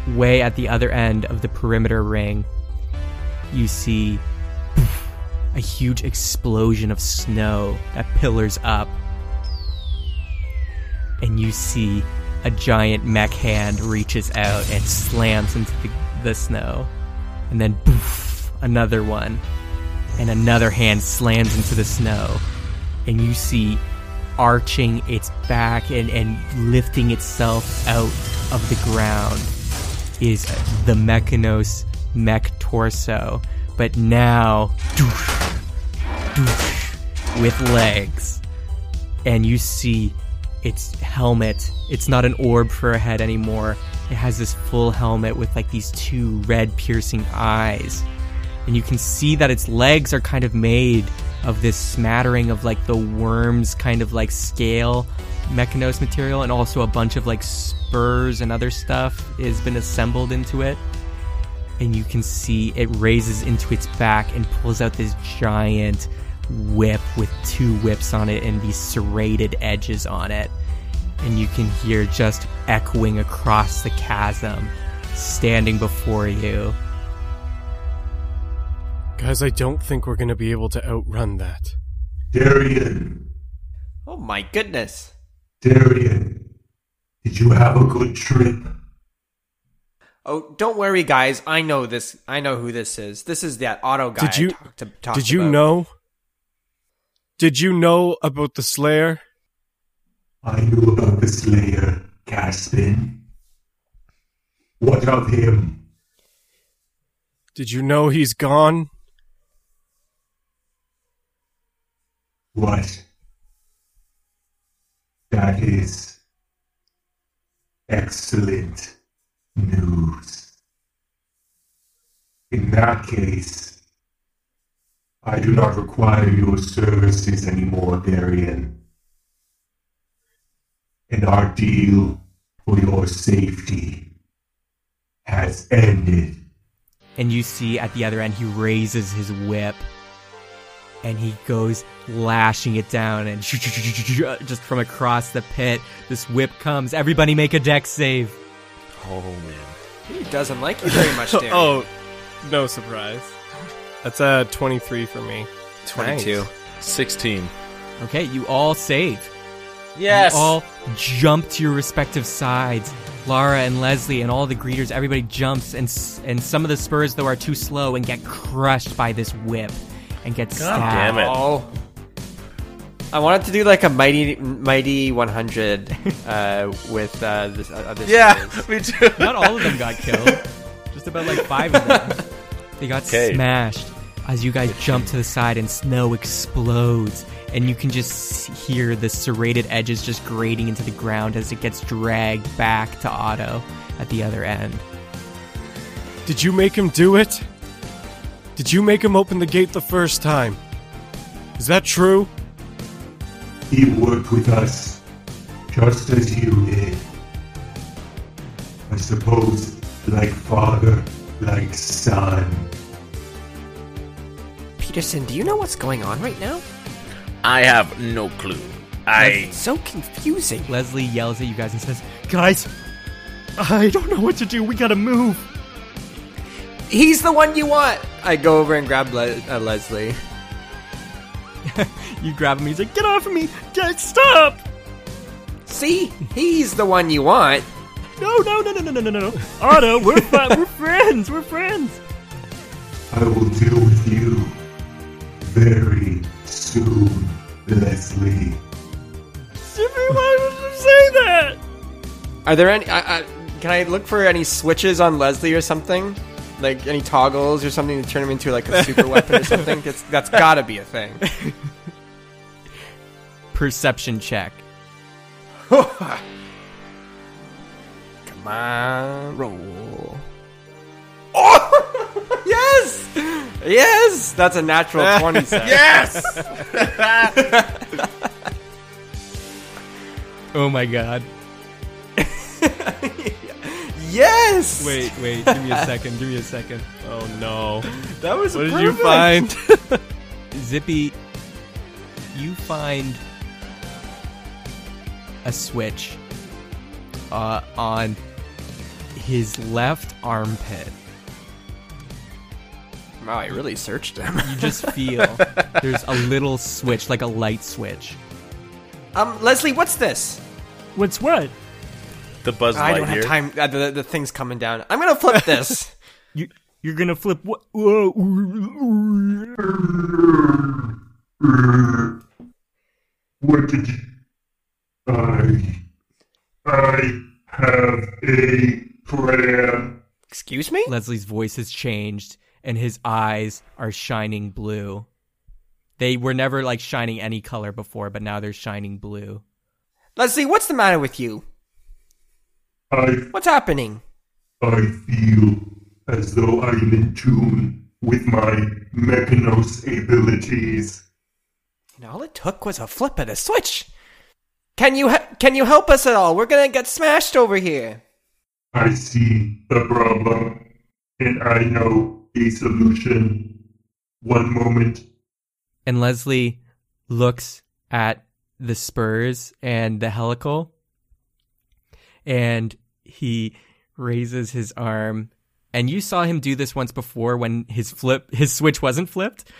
S1: way at the other end of the perimeter ring, you see a huge explosion of snow that pillars up. And you see a giant mech hand reaches out and slams into the, the snow. And then poof, another one. And another hand slams into the snow. And you see arching its back and, and lifting itself out of the ground is the Mechanos mech torso, but now doosh, doosh, with legs. And you see its helmet. It's not an orb for a head anymore. It has this full helmet with like these two red piercing eyes. And you can see that its legs are kind of made of this smattering of like the worms kind of like scale mechanos material and also a bunch of like spurs and other stuff has been assembled into it and you can see it raises into its back and pulls out this giant whip with two whips on it and these serrated edges on it and you can hear just echoing across the chasm standing before you
S6: Guys, I don't think we're gonna be able to outrun that.
S9: Darian,
S5: Oh my goodness!
S9: Darian, did you have a good trip?
S5: Oh, don't worry, guys. I know this. I know who this is. This is that Otto guy.
S6: Did you-
S5: I talked to, talked
S6: Did you
S5: about.
S6: know? Did you know about the Slayer?
S9: I knew about the Slayer, Caspin. What of him?
S6: Did you know he's gone?
S9: What? That is excellent news. In that case, I do not require your services anymore, Darian. And our deal for your safety has ended.
S1: and you see at the other end he raises his whip and he goes lashing it down and just from across the pit this whip comes everybody make a dex save
S2: Oh man.
S5: He doesn't like you very much, Darian.
S6: oh, no surprise. That's a 23 for me.
S5: 22.
S2: 16.
S1: okay you all save
S2: Yes.
S1: you all jump to your respective sides Lara and Leslie and all the greeters everybody jumps and and some of the spurs though are too slow and get crushed by this whip and get stabbed
S2: damn it.
S5: Oh. I wanted to do like a mighty, mighty 100 uh, with uh, this. Uh, this
S2: yeah,
S5: quiz.
S2: me too.
S1: Not all of them got killed. Just about like five of them. They got
S2: Okay.
S1: smashed as you guys jump to the side and snow explodes. And you can just hear the serrated edges just grating into the ground as it gets dragged back to Otto at the other end.
S6: Did you make him do it? Did you make him open the gate the first time? Is that true?
S9: He worked with us just as you did. I suppose like father, like son.
S5: Peterson, do you know what's going on right now?
S2: I have no clue. I
S5: It's so confusing.
S1: Leslie yells at you guys and says,
S10: Guys, I don't know what to do. We gotta move.
S5: He's the one you want. I go over and grab Le- uh, Leslie.
S10: You grab him. He's like, "Get off of me! Get stop!"
S5: See, he's the one you want.
S10: No, no, no, no, no, no, no, no. Otto, we're fi- we're friends. We're friends.
S9: I will deal with you very soon, Leslie.
S10: Jimmy, why would you say that?
S5: Are there any? I, I, can I look for any switches on Leslie or something? Like any toggles or something to turn him into like a super weapon or something? That's that's gotta be a thing.
S1: perception check.
S5: Come on, roll. Oh, yes, yes, that's a natural twenty. Set.
S2: yes.
S1: Oh my god.
S5: Yes.
S1: Wait, wait, give me a second, give me a second.
S6: Oh no.
S5: that was
S6: What did you find?
S1: Zippy, you find a switch uh, on his left armpit.
S5: Wow, I really searched him.
S1: You just feel there's a little switch, like a light switch.
S5: Um, Leslie, what's this?
S10: What's what?
S2: The Buzz
S5: I don't have time. Uh, the, the thing's coming down. I'm gonna flip this.
S10: You you're gonna flip what? Whoa.
S9: What did you... I... I have a plan.
S5: Excuse me.
S1: Leslie's voice has changed, and his eyes are shining blue. They were never like shining any color before, but now they're shining blue.
S5: Leslie, what's the matter with you?
S9: I,
S5: What's happening?
S9: I feel as though I'm in tune with my Mechanos abilities.
S5: And all it took was a flip of the switch. Can you he- can you help us at all? We're gonna get smashed over here.
S9: I see the problem, and I know a solution. One moment.
S1: And Leslie looks at the spurs and the helical, and he raises his arm. And you saw him do this once before when his flip, his switch wasn't flipped.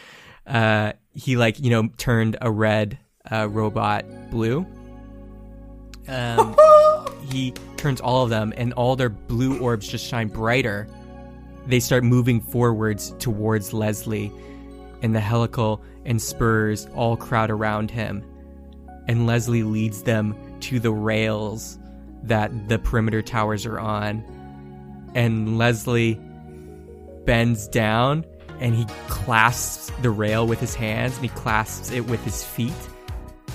S1: Uh, he like you know turned a red uh, robot blue. Um, he turns all of them, and all their blue orbs just shine brighter. They start moving forwards towards Leslie, and the helical and spurs all crowd around him. And Leslie leads them to the rails that the perimeter towers are on. And Leslie bends down and he clasps the rail with his hands and he clasps it with his feet.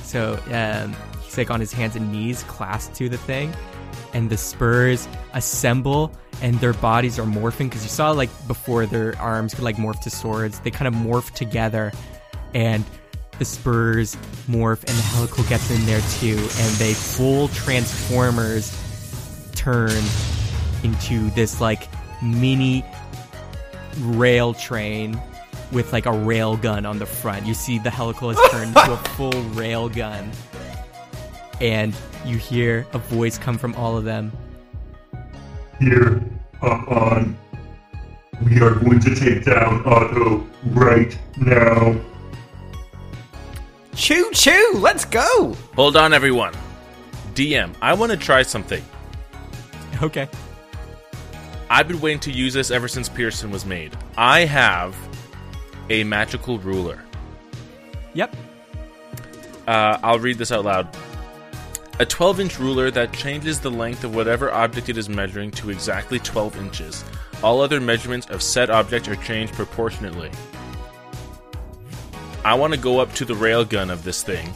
S1: So um, he's like on his hands and knees, clasped to the thing. And the spurs assemble and their bodies are morphing because you saw like before their arms could like morph to swords. They kind of morph together and the spurs morph and the helical gets in there too. And they full transformers turn into this like mini rail train with like a rail gun on the front. You see the helical has turned into a full rail gun. And you hear a voice come from all of them.
S9: Here, hop on. We are going to take down Otto right now.
S5: Choo choo, let's go.
S2: Hold on, everyone. DM, I want to try something.
S1: Okay.
S2: I've been waiting to use this ever since Pearson was made. I have a magical ruler.
S1: Yep.
S2: Uh, I'll read this out loud. A 12 inch ruler that changes the length of whatever object it is measuring to exactly 12 inches. All other measurements of said object are changed proportionately. I want to go up to the railgun of this thing.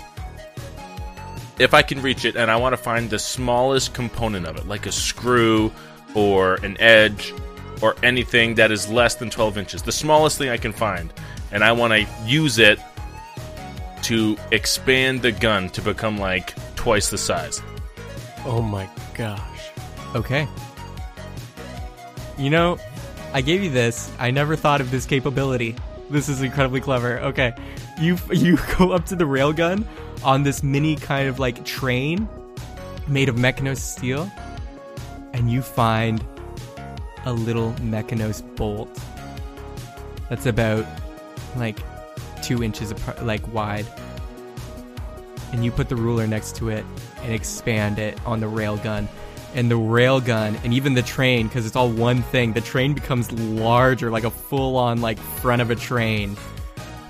S2: If I can reach it, and I want to find the smallest component of it, like a screw or an edge or anything that is less than 12 inches. The smallest thing I can find. And I want to use it to expand the gun to become like twice the size.
S6: Oh my gosh.
S1: Okay. You know, I gave you this. I never thought of this capability. This is incredibly clever. Okay. You you go up to the railgun on this mini kind of like train made of Mechanos steel and you find a little Mechanos bolt that's about like 2 inches apart, like wide. And you put the ruler next to it and expand it on the railgun and the railgun and even the train because it's all one thing the train becomes larger like a full-on like front of a train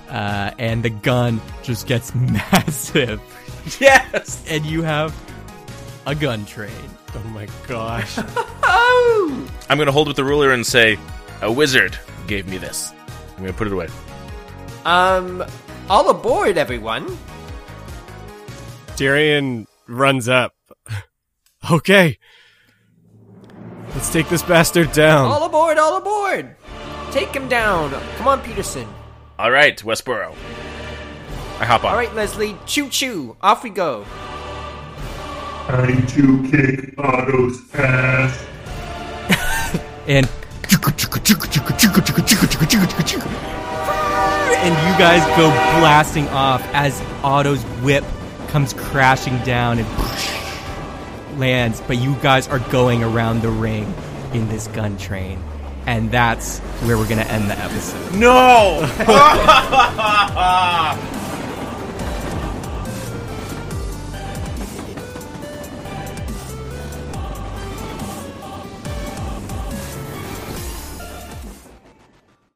S1: uh, and the gun just gets massive
S2: Yes.
S1: and you have a gun train
S6: Oh my gosh.
S2: I'm gonna hold with the ruler and say, "A wizard gave me this." I'm gonna put it away.
S5: Um, all aboard, everyone.
S6: Darian runs up. Okay. Let's take this bastard down.
S5: All aboard, all aboard. Take him down. Come on, Peterson.
S2: All right, Westboro. I hop on.
S5: All right, Leslie. Choo choo. Off we go.
S9: Time to kick Otto's ass.
S1: and and you guys go blasting off as Otto's whip comes crashing down and lands, but you guys are going around the ring in this gun train. And that's where we're going to end the episode.
S2: No!